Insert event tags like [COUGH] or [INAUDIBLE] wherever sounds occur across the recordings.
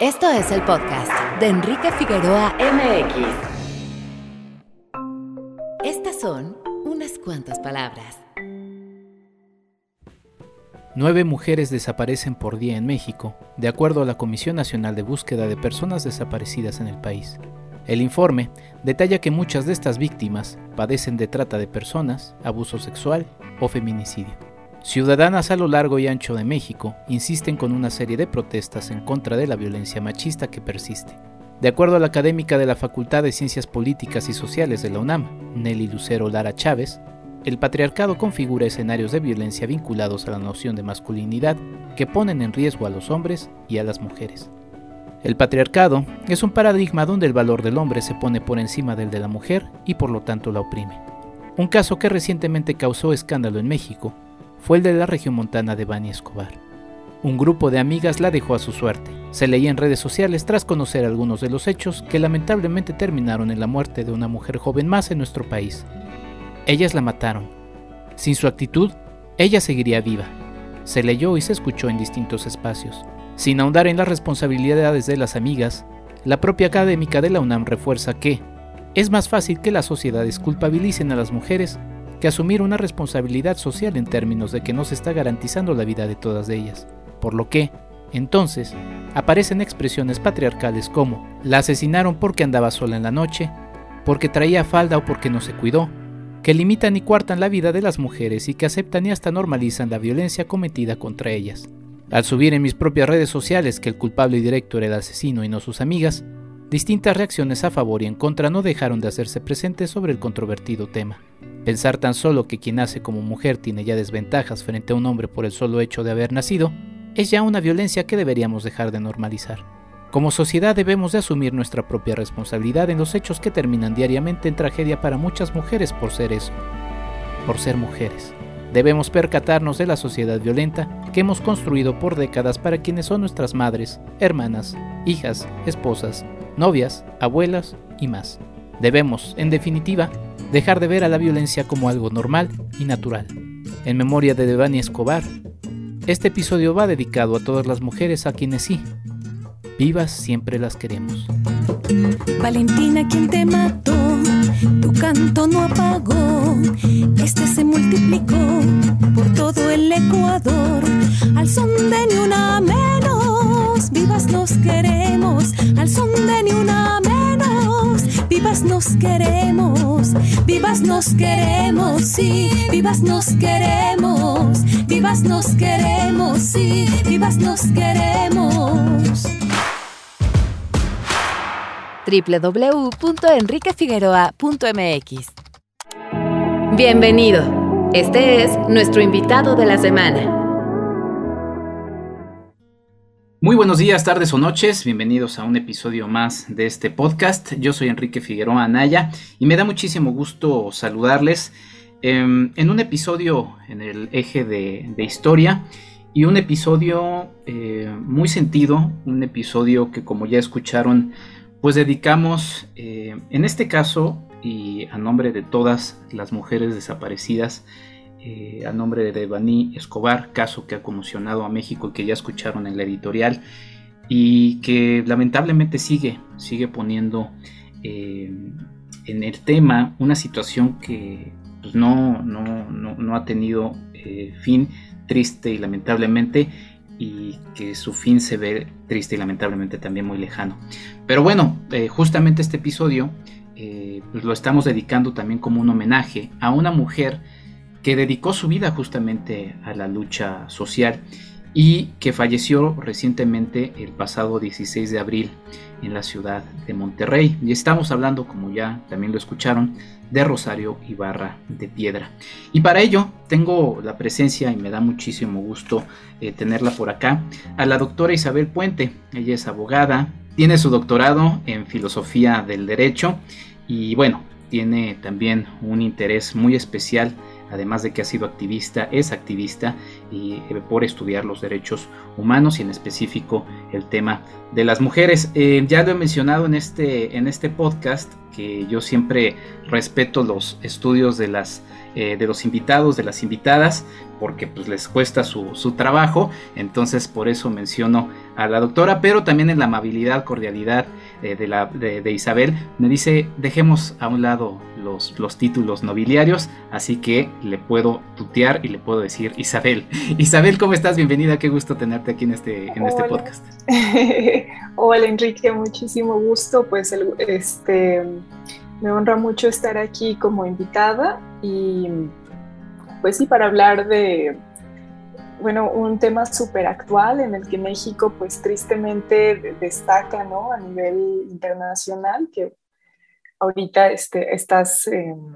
Esto es el podcast de Enrique Figueroa MX. Estas son unas cuantas palabras. Nueve mujeres desaparecen por día en México, de acuerdo a la Comisión Nacional de Búsqueda de Personas Desaparecidas en el país. El informe detalla que muchas de estas víctimas padecen de trata de personas, abuso sexual o feminicidio. Ciudadanas a lo largo y ancho de México insisten con una serie de protestas en contra de la violencia machista que persiste. De acuerdo a la académica de la Facultad de Ciencias Políticas y Sociales de la UNAM, Nelly Lucero Lara Chávez, el patriarcado configura escenarios de violencia vinculados a la noción de masculinidad que ponen en riesgo a los hombres y a las mujeres. El patriarcado es un paradigma donde el valor del hombre se pone por encima del de la mujer y por lo tanto la oprime. Un caso que recientemente causó escándalo en México fue el de la región montana de Bani Escobar. Un grupo de amigas la dejó a su suerte. Se leía en redes sociales tras conocer algunos de los hechos que lamentablemente terminaron en la muerte de una mujer joven más en nuestro país. Ellas la mataron. Sin su actitud, ella seguiría viva. Se leyó y se escuchó en distintos espacios. Sin ahondar en las responsabilidades de las amigas, la propia académica de la UNAM refuerza que es más fácil que las sociedades culpabilicen a las mujeres que asumir una responsabilidad social en términos de que no se está garantizando la vida de todas ellas. Por lo que, entonces, aparecen expresiones patriarcales como la asesinaron porque andaba sola en la noche, porque traía falda o porque no se cuidó, que limitan y cuartan la vida de las mujeres y que aceptan y hasta normalizan la violencia cometida contra ellas. Al subir en mis propias redes sociales que el culpable directo era el asesino y no sus amigas, distintas reacciones a favor y en contra no dejaron de hacerse presentes sobre el controvertido tema. Pensar tan solo que quien nace como mujer tiene ya desventajas frente a un hombre por el solo hecho de haber nacido, es ya una violencia que deberíamos dejar de normalizar. Como sociedad debemos de asumir nuestra propia responsabilidad en los hechos que terminan diariamente en tragedia para muchas mujeres por ser eso, por ser mujeres. Debemos percatarnos de la sociedad violenta que hemos construido por décadas para quienes son nuestras madres, hermanas, hijas, esposas, novias, abuelas y más. Debemos, en definitiva, dejar de ver a la violencia como algo normal y natural. En memoria de Devani Escobar, este episodio va dedicado a todas las mujeres a quienes sí, vivas siempre las queremos. Valentina, quien te mató, tu canto no apagó, este se multiplicó por todo el Ecuador, al son de ni una menos, vivas nos queremos, al son de ni una menos, vivas nos queremos, vivas nos queremos, sí, vivas nos queremos, vivas nos queremos, sí, vivas nos queremos www.enriquefigueroa.mx. Bienvenido. Este es nuestro invitado de la semana. Muy buenos días, tardes o noches, bienvenidos a un episodio más de este podcast. Yo soy Enrique Figueroa Anaya y me da muchísimo gusto saludarles em, en un episodio en el eje de, historia y un episodio eh, muy sentido, un episodio que como ya escucharon pues dedicamos, eh, en este caso, y a nombre de todas las mujeres desaparecidas, eh, a nombre de Devani Escobar, caso que ha conmocionado a México y que ya escucharon en la editorial, y que lamentablemente sigue, sigue poniendo eh, en el tema una situación que pues, no, no, no, ha tenido fin, triste y lamentablemente, y que su fin se ve triste y lamentablemente también muy lejano. Pero bueno, eh, justamente este episodio eh, pues lo estamos dedicando también como un homenaje a una mujer que dedicó su vida justamente a la lucha social y que falleció recientemente el pasado 16 de abril en la ciudad de Monterrey. Y estamos hablando, como ya también lo escucharon, de Rosario Ibarra de Piedra. Y para ello tengo la presencia y me da muchísimo gusto eh, tenerla por acá a la doctora Isabel Puente. Ella es abogada, tiene su doctorado en filosofía del derecho y bueno, tiene también un interés muy especial además de que ha sido activista, es activista y, eh, por estudiar los derechos humanos y en específico el tema de las mujeres. Eh, ya lo he mencionado en este, en este podcast que yo siempre respeto los estudios de las eh, de los invitados, de las invitadas, porque pues les cuesta su, su, trabajo, entonces por eso menciono a la doctora, pero también en la amabilidad, cordialidad eh, de, la, de, Isabel, me dice, dejemos a un lado los, los títulos nobiliarios, así que le puedo tutear y le puedo decir Isabel. [LAUGHS] Isabel, ¿cómo estás? Bienvenida, qué gusto tenerte aquí en este, en este podcast. [LAUGHS] Hola Enrique, muchísimo gusto, pues el, este me honra mucho estar aquí como invitada y pues sí, para hablar de, bueno, un tema súper actual en el que México pues tristemente destaca, ¿no? A nivel internacional, que ahorita este, estás, em,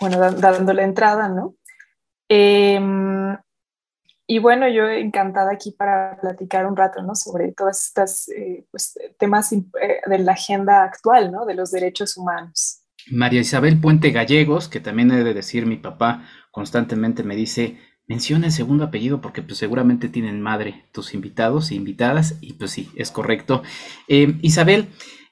bueno, dando la entrada, ¿no? Em, y bueno, yo encantada aquí para platicar un rato, ¿no? Sobre todas estas eh, pues, temas eh, de la agenda actual, ¿no? De los derechos humanos. María Isabel Puente Gallegos, que también he de decir, mi papá constantemente me dice, menciona el segundo apellido porque pues seguramente tienen madre tus invitados e invitadas, y pues sí, es correcto. Eh, Isabel,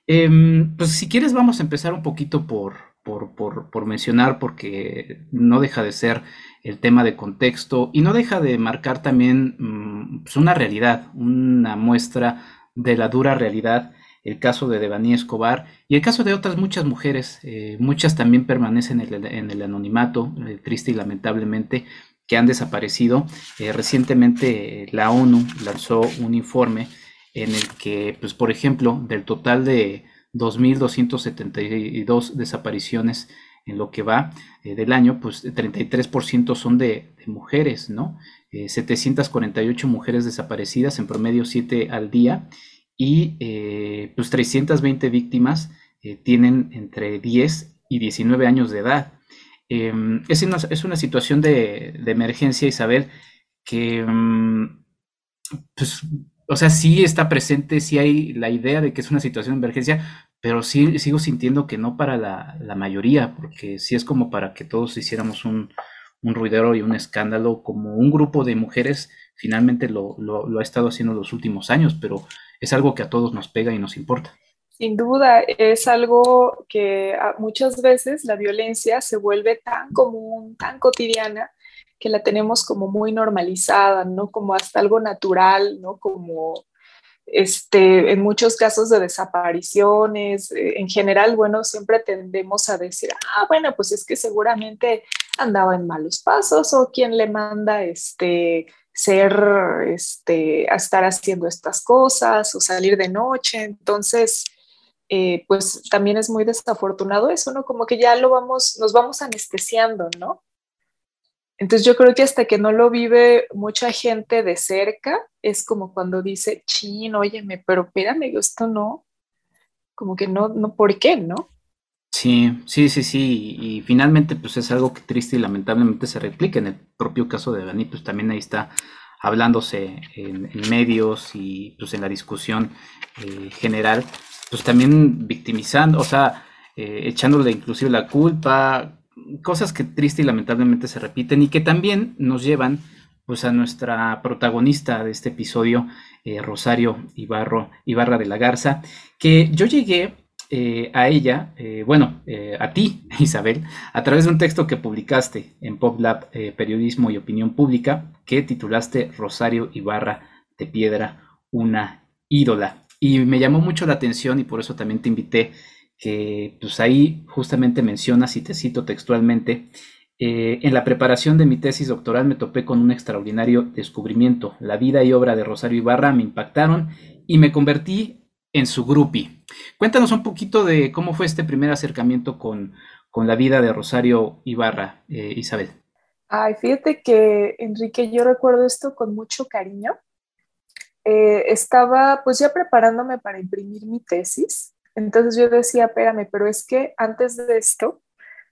em, pues si quieres vamos a empezar un poquito por, por, por mencionar, porque no deja de ser el tema de contexto y no deja de marcar también mm, pues, una realidad, una muestra de la dura realidad, el caso de Devani Escobar y el caso de otras muchas mujeres, eh, muchas también permanecen en el, anonimato, eh, triste y lamentablemente, que han desaparecido. Eh, recientemente la ONU lanzó un informe en el que, pues, por ejemplo, del total de 2.272 desapariciones en lo que va eh, del año, pues 33% son de, mujeres, ¿no? 748 eh, mujeres desaparecidas, en promedio 7 al día, y eh, pues 320 víctimas tienen entre 10 y 19 años de edad. Em, es, una, es, una, situación de, de emergencia, Isabel, que, mm, pues, o sea, sí está presente, sí hay la idea de que es una situación de emergencia, pero sí sigo sintiendo que no para la, la mayoría, porque sí es como para que todos hiciéramos un, un, ruidero y un escándalo, como un grupo de mujeres finalmente lo, lo, ha estado haciendo los últimos años, pero es algo que a todos nos pega y nos importa. Sin duda, es algo que muchas veces la violencia se vuelve tan común, tan cotidiana, que la tenemos como muy normalizada, ¿no? Como hasta algo natural, ¿no? Como este, en muchos casos de desapariciones, eh, en general, bueno, siempre tendemos a decir, ah, bueno, pues es que seguramente andaba en malos pasos o quien le manda este, ser, este, a estar haciendo estas cosas o salir de noche. Entonces, eh, pues también es muy desafortunado eso, ¿no? Como que ya lo vamos, nos vamos anestesiando, ¿no? Entonces yo creo que hasta que no lo vive mucha gente de cerca, es como cuando dice, chin, óyeme, pero espérame, esto no, como que no, no, ¿por qué, no? Sí, sí, sí, sí, y, finalmente pues es algo que triste y lamentablemente se replica en el propio caso de Dani, pues también ahí está hablándose en, medios y pues en la discusión eh, general, pues también victimizando, o sea, eh, echándole inclusive la culpa, cosas que triste y lamentablemente se repiten y que también nos llevan pues a nuestra protagonista de este episodio, eh, Rosario Ibarro, Ibarra de la Garza, que yo llegué eh, a ella, eh, bueno, a ti, [LAUGHS] Isabel, a través de un texto que publicaste en PopLab Periodismo y Opinión Pública, que titulaste Rosario Ibarra de Piedra, una ídola. Y me llamó mucho la atención y por eso también te invité que pues ahí justamente mencionas y te cito textualmente, eh, en la preparación de mi tesis doctoral me topé con un extraordinario descubrimiento. La vida y obra de Rosario Ibarra me impactaron y me convertí en su grupi. Cuéntanos un poquito de cómo fue este primer acercamiento con, con la vida de Rosario Ibarra, eh, Isabel. Ay, fíjate que, Enrique, yo recuerdo esto con mucho cariño. Eh, estaba pues ya preparándome para imprimir mi tesis entonces yo decía, espérame, pero es que antes de esto,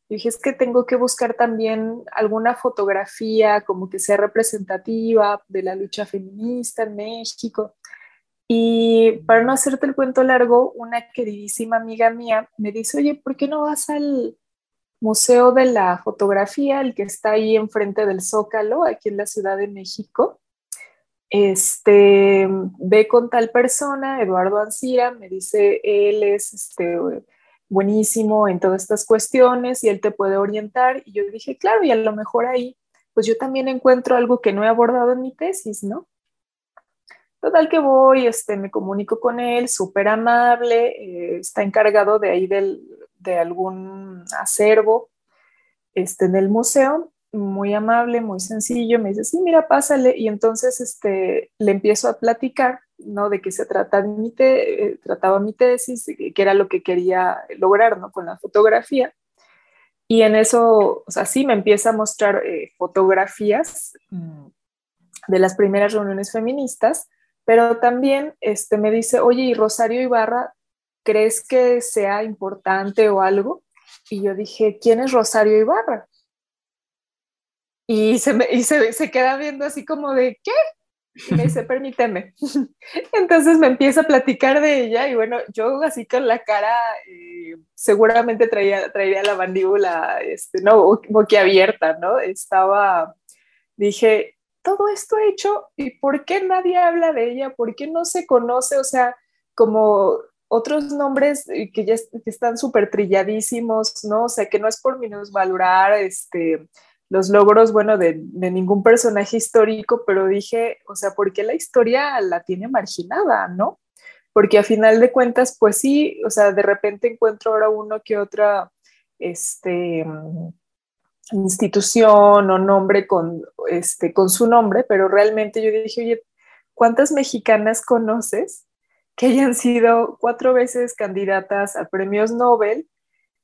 dije, es que tengo que buscar también alguna fotografía como que sea representativa de la lucha feminista en México. Y para no hacerte el cuento largo, una queridísima amiga mía me dice, oye, ¿por qué no vas al Museo de la Fotografía, el que está ahí enfrente del Zócalo, aquí en la Ciudad de México? Este, ve con tal persona, Eduardo Ancira, me dice, él es este, buenísimo en todas estas cuestiones y él te puede orientar. Y yo dije, claro, y a lo mejor ahí, pues yo también encuentro algo que no he abordado en mi tesis, ¿no? Total que voy, este, me comunico con él, súper amable, eh, está encargado de ahí del, de algún acervo este, en el museo, muy amable, muy sencillo, me dice, sí, mira, pásale, y entonces este, le empiezo a platicar, ¿no? De qué se trata mi eh, trataba mi tesis, qué era lo que quería lograr, ¿no? Con la fotografía. Y en eso, o sea, sí, me empieza a mostrar eh, fotografías mm, de las primeras reuniones feministas, pero también este, me dice, oye, ¿y Rosario Ibarra, crees que sea importante o algo? Y yo dije, ¿quién es Rosario Ibarra? Y se, me, y se, se queda viendo así como de, ¿qué? Y me dice, permíteme. [LAUGHS] Entonces me empieza a platicar de ella y bueno, yo así con la cara, eh, seguramente traía, traería la mandíbula, este, no, boquiabierta, ¿no? Estaba, dije, todo esto hecho y ¿por qué nadie habla de ella? ¿Por qué no se conoce? O sea, como otros nombres que ya están súper trilladísimos, ¿no? O sea, que no es por minusvalorar este, los logros, bueno, de, ningún personaje histórico, pero dije, o sea, ¿por qué la historia la tiene marginada, no? Porque a final de cuentas, pues sí, o sea, de repente encuentro ahora uno que otra, este, institución o nombre con, este, con su nombre, pero realmente yo dije, oye, ¿cuántas mexicanas conoces que hayan sido cuatro veces candidatas a premios Nobel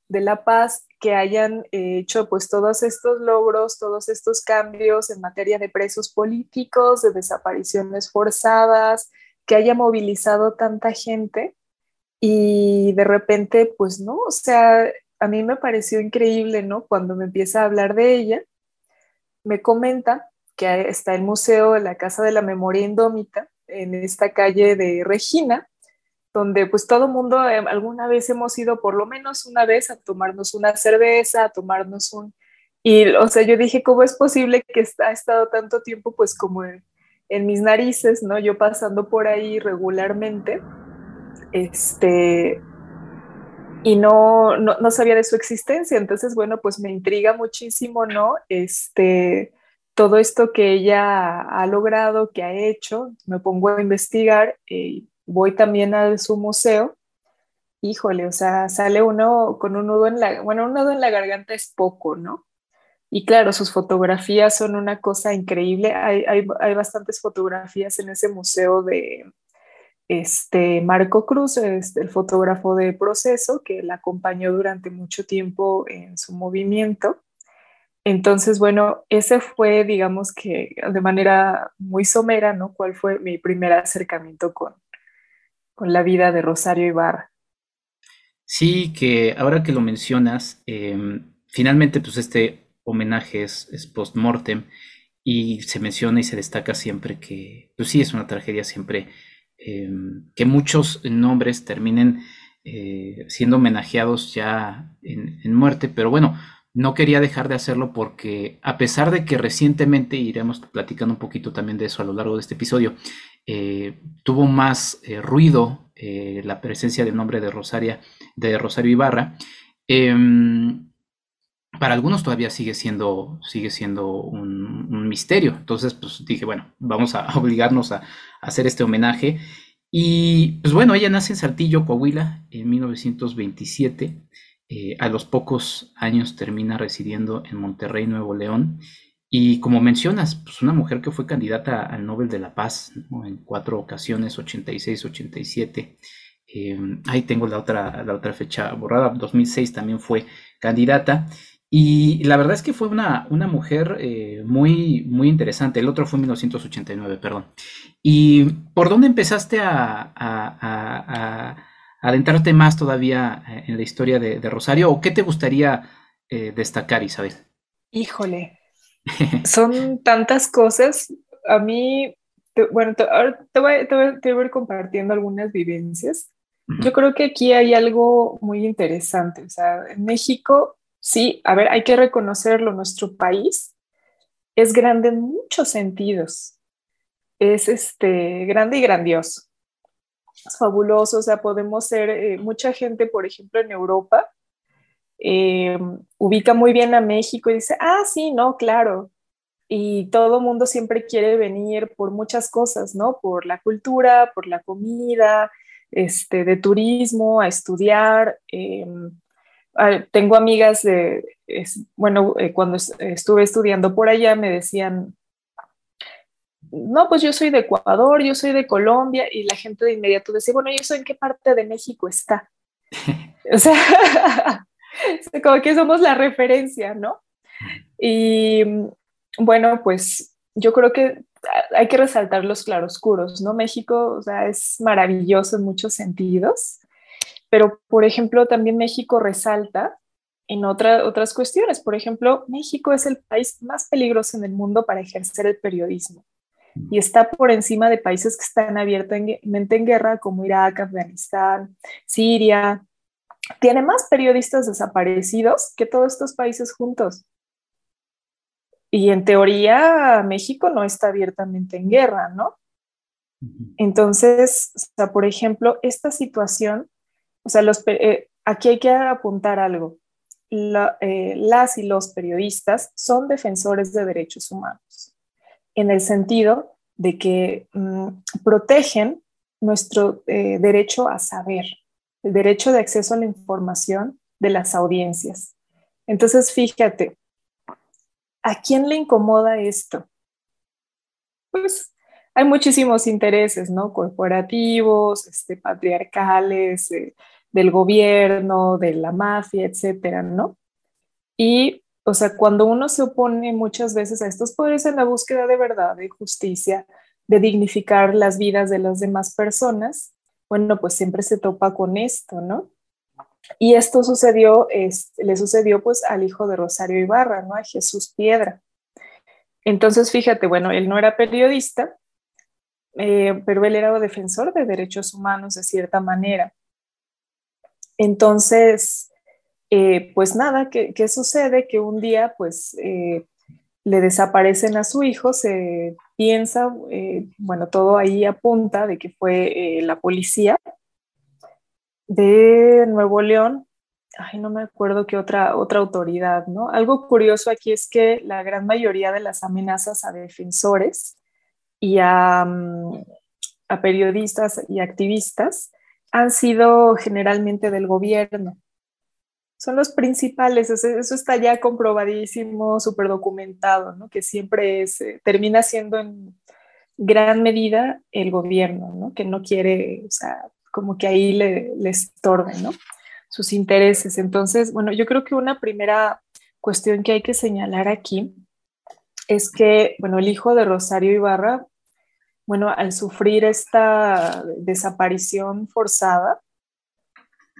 de la paz, que hayan hecho pues todos estos logros, todos estos cambios en materia de presos políticos, de desapariciones forzadas, que haya movilizado tanta gente y de repente pues no, o sea, a mí me pareció increíble, ¿no? Cuando me empieza a hablar de ella, me comenta que está el Museo la Casa de la Memoria Indómita en esta calle de Regina, donde pues todo mundo eh, alguna vez hemos ido por lo menos una vez a tomarnos una cerveza, a tomarnos un... Y, o sea, yo dije, ¿cómo es posible que ha estado tanto tiempo pues como en, mis narices, ¿no? Yo pasando por ahí regularmente, este, y no, no, sabía de su existencia. Entonces, bueno, pues me intriga muchísimo, ¿no? Este, todo esto que ella ha logrado, que ha hecho, me pongo a investigar, y voy también a su museo. Híjole, o sea, sale uno con un nudo en la, bueno, un nudo en la garganta es poco, ¿no? Y claro, sus fotografías son una cosa increíble. Hay, hay, hay bastantes fotografías en ese museo de, este Marco Cruz, es el fotógrafo de proceso que la acompañó durante mucho tiempo en su movimiento. Entonces, bueno, ese fue, digamos que de manera muy somera, ¿no? ¿Cuál fue mi primer acercamiento con, con la vida de Rosario Ibarra? Sí, que ahora que lo mencionas, em, finalmente, pues este homenaje es, post-mortem y se menciona y se destaca siempre que, pues sí, es una tragedia siempre Em, que muchos nombres terminen eh, siendo homenajeados ya en, muerte, pero bueno, no quería dejar de hacerlo porque a pesar de que recientemente, iremos platicando un poquito también de eso a lo largo de este episodio, eh, tuvo más eh, ruido la presencia del nombre de Rosaria, de Rosario Ibarra, em, para algunos todavía sigue siendo, sigue siendo un, misterio. Entonces, pues dije, bueno, vamos a [LAUGHS] obligarnos a, hacer este homenaje. Y pues bueno, ella nace en Saltillo, Coahuila, en 1927. Eh, a los pocos años termina residiendo en Monterrey, Nuevo León. Y como mencionas, pues una mujer que fue candidata al Nobel de la Paz en cuatro ocasiones, 86, 87. Eh, ahí tengo la otra, la otra fecha borrada, 2006 también fue candidata. Y la verdad es que fue una, una mujer eh, muy, muy interesante. El otro fue en 1989, perdón. ¿Y por dónde empezaste a, adentrarte más todavía eh, en la historia de, Rosario? ¿O qué te gustaría eh, destacar, Isabel? Híjole, [LAUGHS] son tantas cosas. A mí, bueno, te, voy, te, voy, te, voy, a ir compartiendo algunas vivencias. Yo creo que aquí hay algo muy interesante. O sea, en México Sí, a ver, hay que reconocerlo, nuestro país es grande en muchos sentidos. es este, grande y grandioso. Es fabuloso, o sea, podemos ser, eh, mucha gente, por ejemplo, en Europa, eh, ubica muy bien a México y dice, ah, sí, no, claro. Y todo mundo siempre quiere venir por muchas cosas, ¿no? Por la cultura, por la comida, este, de turismo, a estudiar. Em, tengo amigas de, bueno, eh, cuando estuve estudiando por allá me decían, no, pues yo soy de Ecuador, yo soy de Colombia, y la gente de inmediato decía, bueno, ¿y eso en qué parte de México está? [LAUGHS] o sea, [LAUGHS] [LAUGHS] como que somos la referencia, ¿no? Y bueno, pues yo creo que hay que resaltar los claroscuros, ¿no? México, o sea, es maravilloso en muchos sentidos, pero por ejemplo, también México resalta en otras cuestiones. Por ejemplo, México es el país más peligroso en el mundo para ejercer el periodismo y está por encima de países que están abiertamente en guerra como Irak, Afganistán, Siria. Tiene más periodistas desaparecidos que todos estos países juntos. Y en teoría México no está abiertamente en guerra, ¿no? Entonces, por ejemplo, esta situación, o sea, los, eh, aquí hay que apuntar algo. Eh, las y los periodistas son defensores de derechos humanos en el sentido de que mm, protegen nuestro eh, derecho a saber, el derecho de acceso a la información de las audiencias. Entonces, fíjate, ¿a quién le incomoda esto? Pues hay muchísimos intereses, ¿no? Corporativos, este, patriarcales, eh, del gobierno, de la mafia, etcétera, ¿no? Y o sea, cuando uno se opone muchas veces a estos poderes en la búsqueda de verdad, de justicia, de dignificar las vidas de las demás personas, bueno, pues siempre se topa con esto, ¿no? Y esto sucedió, le sucedió pues al hijo de Rosario Ibarra, ¿no? A Jesús Piedra. Entonces, fíjate, bueno, él no era periodista, eh, pero él era defensor de derechos humanos de cierta manera. Entonces, eh, pues nada, ¿qué, sucede? Que un día pues eh, le desaparecen a su hijo, se piensa, eh, bueno, todo ahí apunta de que fue la policía de Nuevo León, ay, no me acuerdo qué otra, otra autoridad, ¿no? Algo curioso aquí es que la gran mayoría de las amenazas a defensores y a, mm, a periodistas y activistas han sido generalmente del gobierno son los principales, eso, está ya comprobadísimo, súper documentado, ¿no? que siempre es, eh, termina siendo en gran medida el gobierno, ¿no? que no quiere, o sea, como que ahí le, le estorben ¿no? sus intereses. Entonces, bueno, yo creo que una primera cuestión que hay que señalar aquí es que, bueno, el hijo de Rosario Ibarra, bueno, al sufrir esta desaparición forzada,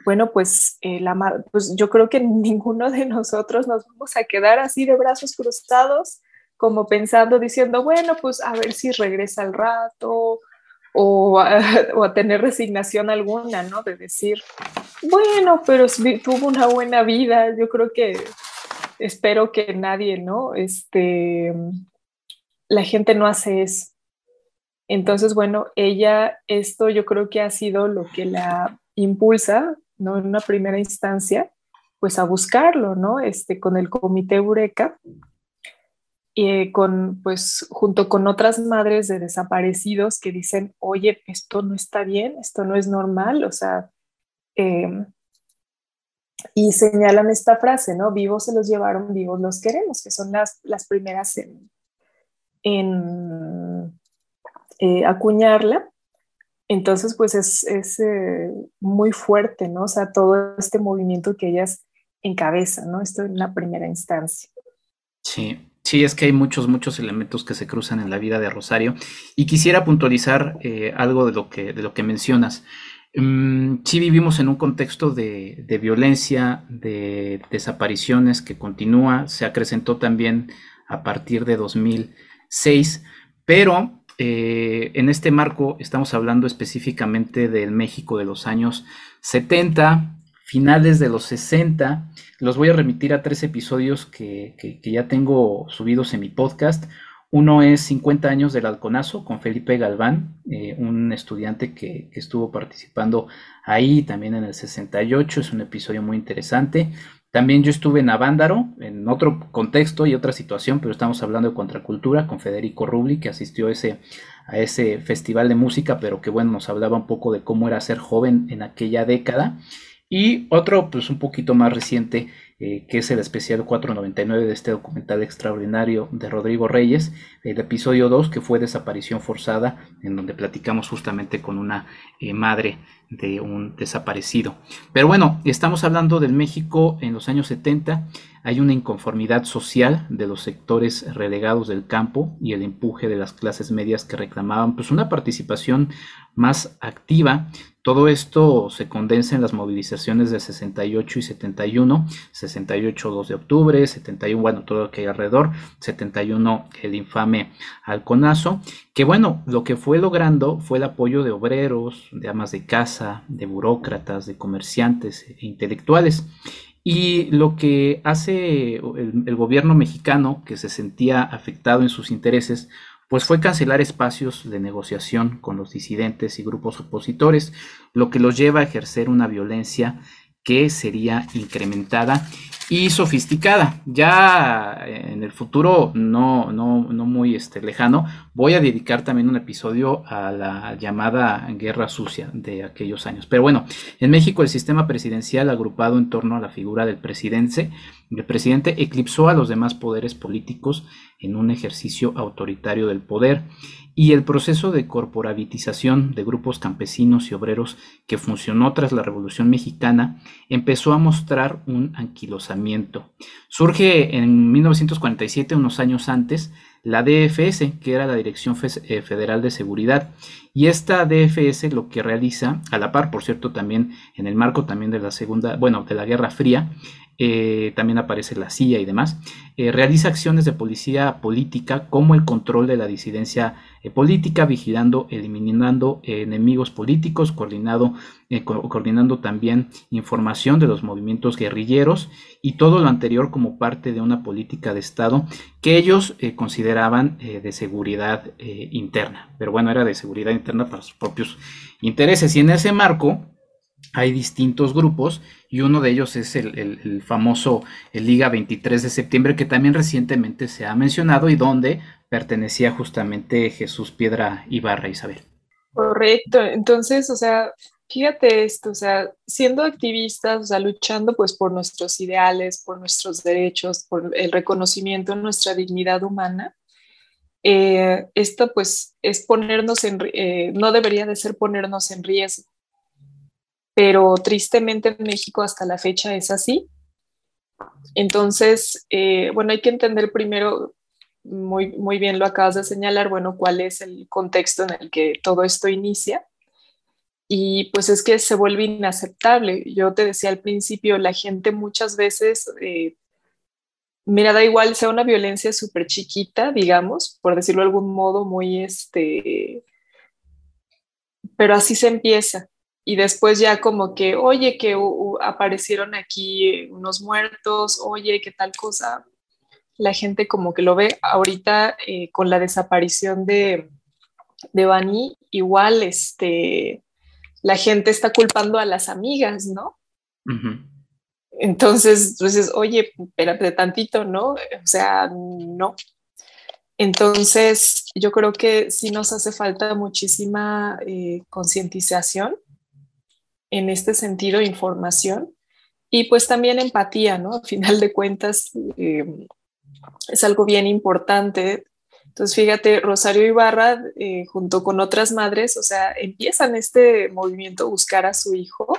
bueno, pues, eh, la, pues yo creo que [LAUGHS] ninguno de nosotros nos vamos a quedar así de brazos cruzados, como pensando, diciendo, bueno, pues a ver si regresa al rato o a, [LAUGHS] o tener resignación alguna, ¿no? De decir, bueno, pero tuvo una buena vida, yo creo que espero que nadie, ¿no? Este, la gente no hace eso. Entonces, bueno, ella, esto yo creo que ha sido lo que la impulsa ¿no? En una primera instancia, pues a buscarlo, ¿no? Este, con el comité Eureka, y con, pues, junto con otras madres de desaparecidos que dicen, oye, esto no está bien, esto no es normal, o sea, em, y señalan esta frase, ¿no? Vivos se los llevaron, vivos los queremos, que son las, las primeras en, en eh, acuñarla. Entonces, pues es, eh, muy fuerte, ¿no? O sea, todo este movimiento que ellas encabezan, ¿no? Esto en la primera instancia. Sí, sí, es que hay muchos, muchos elementos que se cruzan en la vida de Rosario. Y quisiera puntualizar eh, algo de lo que, de lo que mencionas. Mm, sí vivimos en un contexto de, de, violencia, de desapariciones que continúa, se acrecentó también a partir de 2006, pero eh, en este marco estamos hablando específicamente del México de los años 70, finales de los 60. Los voy a remitir a tres episodios que, ya tengo subidos en mi podcast. Uno es 50 años del halconazo con Felipe Galván, eh, un estudiante que, que, estuvo participando ahí también en el 68, es un episodio muy interesante. También yo estuve en Avándaro, en otro contexto y otra situación, pero estamos hablando de contracultura con Federico Rubli, que asistió ese, a ese festival de música, pero que bueno, nos hablaba un poco de cómo era ser joven en aquella década. Y otro, pues un poquito más reciente, eh, que es el especial 499 de este documental extraordinario de Rodrigo Reyes, el episodio 2, que fue Desaparición Forzada, en donde platicamos justamente con una eh, madre de un desaparecido. Pero bueno, estamos hablando del México en los años 70, hay una inconformidad social de los sectores relegados del campo y el empuje de las clases medias que reclamaban pues una participación más activa todo esto se condensa en las movilizaciones de 68 y 71, 68 2 de octubre, 71, bueno, todo lo que hay alrededor, 71 el infame halconazo, que bueno, lo que fue logrando fue el apoyo de obreros, de amas de casa, de burócratas, de comerciantes e intelectuales. Y lo que hace el, el gobierno mexicano, que se sentía afectado en sus intereses, pues fue cancelar espacios de negociación con los disidentes y grupos opositores, lo que los lleva a ejercer una violencia que sería incrementada y sofisticada. Ya en el futuro, no, no, no muy este, lejano, voy a dedicar también un episodio a la llamada guerra sucia de aquellos años. Pero bueno, en México el sistema presidencial agrupado en torno a la figura del presidente, el presidente eclipsó a los demás poderes políticos en un ejercicio autoritario del poder y el proceso de corporatización de grupos campesinos y obreros que funcionó tras la Revolución Mexicana empezó a mostrar un anquilosamiento. Surge en 1947, unos años antes, la DFS, que era la Dirección eh, Federal de Seguridad, y esta DFS lo que realiza, a la par, por cierto, también en el marco también de la segunda, bueno, de la Guerra Fría, eh, también aparece la CIA y demás, eh, realiza acciones de policía política como el control de la disidencia eh, política, vigilando, eliminando enemigos políticos, coordinado, coordinando también información de los movimientos guerrilleros y todo lo anterior como parte de una política de Estado que ellos consideraban de seguridad interna. Pero bueno, era de seguridad interna para sus propios intereses. Y en ese marco, hay distintos grupos y uno de ellos es el, famoso Liga 23 de septiembre que también recientemente se ha mencionado y donde pertenecía justamente Jesús Piedra Ibarra Isabel. Correcto, entonces, o sea, fíjate esto, o sea, siendo activistas, o sea, luchando pues por nuestros ideales, por nuestros derechos, por el reconocimiento de nuestra dignidad humana, eh, esto pues es ponernos en, eh, no debería de ser ponernos en riesgo pero tristemente en México hasta la fecha es así. Entonces, eh, bueno, hay que entender primero, muy, muy bien lo acabas de señalar, bueno, cuál es el contexto en el que todo esto inicia. Y pues es que se vuelve inaceptable. Yo te decía al principio, la gente muchas veces, eh, mira, da igual, sea una violencia súper chiquita, digamos, por decirlo de algún modo, muy este, pero así se empieza y después ya como que, oye, que aparecieron aquí unos muertos, oye, qué tal cosa. La gente como que lo ve ahorita eh, con la desaparición de, de Bani, igual este, la gente está culpando a las amigas, ¿no? Entonces, entonces, oye, espérate tantito, ¿no? O sea, no. Entonces, yo creo que sí nos hace falta muchísima eh, concientización en este sentido información y pues también empatía, ¿no? Al final de cuentas eh, es algo bien importante. Entonces, fíjate, Rosario Ibarra, eh, junto con otras madres, o sea, empiezan este movimiento buscar a su hijo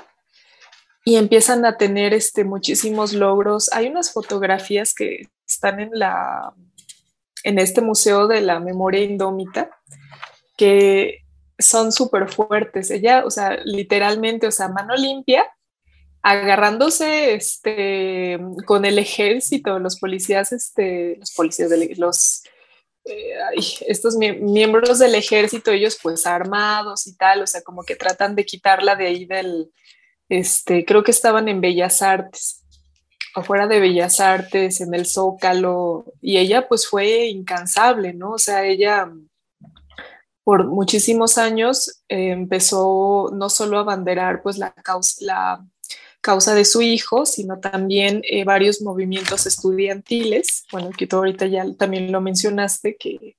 y empiezan a tener este, muchísimos logros. Hay unas fotografías que están en, la, en este Museo de la Memoria Indómita que son súper fuertes. Ella, o sea, literalmente, o sea, mano limpia, agarrándose este, con el ejército, los policías, este, los policías, de, los, eh, estos miembros del ejército, ellos pues armados y tal, o sea, como que tratan de quitarla de ahí del, este, creo que estaban en Bellas Artes. afuera de Bellas Artes, en el Zócalo, y ella pues fue incansable, ¿no? O sea, ella por muchísimos años eh, empezó no solo a abanderar pues la causa, de su hijo, sino también eh, varios movimientos estudiantiles, bueno, que tú ahorita ya también lo mencionaste, que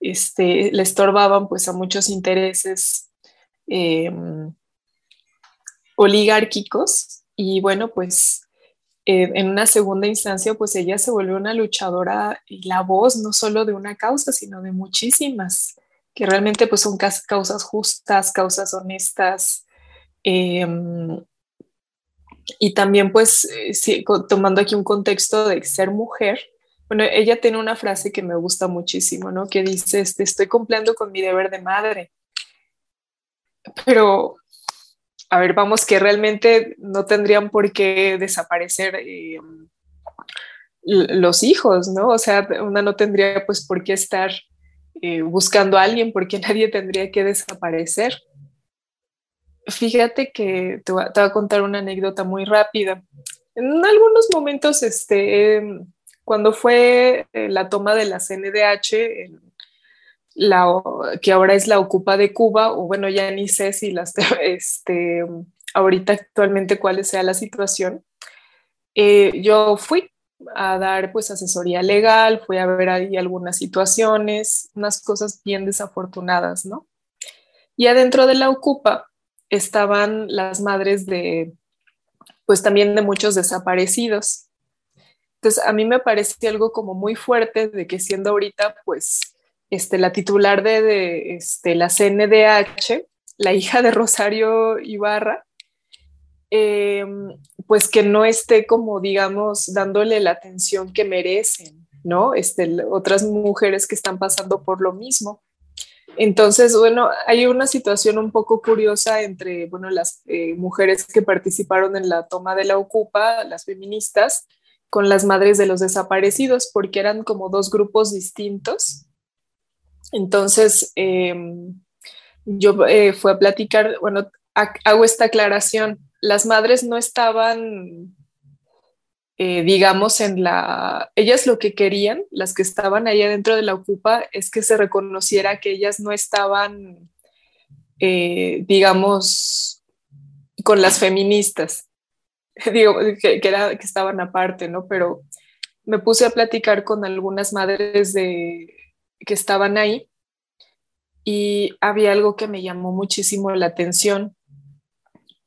este, le estorbaban pues a muchos intereses em, oligárquicos. Y bueno, pues eh, en una segunda instancia, pues ella se volvió una luchadora y la voz no solo de una causa, sino de muchísimas, que realmente pues son causas justas, causas honestas. Em, y también pues eh, tomando aquí un contexto de ser mujer, bueno, ella tiene una frase que me gusta muchísimo, ¿no? Que dice, este, estoy cumpliendo con mi deber de madre. Pero a ver, vamos, que realmente no tendrían por qué desaparecer eh, los hijos, ¿no? O sea, una no tendría pues por qué estar eh, buscando a alguien porque [LAUGHS] nadie tendría que desaparecer. Fíjate que te voy, a, contar una anécdota muy rápida. En algunos momentos, este, cuando fue eh, la toma de la CNDH, la, que ahora es la Ocupa de Cuba, o bueno, ya ni sé si las, [LAUGHS] este, ahorita actualmente cuál sea la situación. Eh, yo fui a dar pues asesoría legal, fui a ver ahí algunas situaciones, unas cosas bien desafortunadas, ¿no? Y adentro de la Ocupa estaban las madres de, pues también de muchos desaparecidos. Entonces, a mí me parecía algo como muy fuerte de que siendo ahorita, pues, este, la titular de, este, la CNDH, la hija de Rosario Ibarra, em, pues que no esté como, digamos, dándole la atención que merecen, ¿no? Este, otras mujeres que están pasando por lo mismo. Entonces, bueno, hay una situación un poco curiosa entre, bueno, las eh, mujeres que participaron en la toma de la Ocupa, las feministas, con las madres de los desaparecidos, porque eran como dos grupos distintos entonces, em, yo eh, fui a platicar, bueno, hago esta aclaración, las madres no estaban, eh, digamos, en la, ellas lo que querían, las que estaban allá dentro de la Ocupa, es que se reconociera que ellas no estaban, eh, digamos, con las feministas, [LAUGHS] digo, que, que estaban aparte, ¿no? Pero me puse a platicar con algunas madres de, que estaban ahí y había algo que me llamó muchísimo la atención.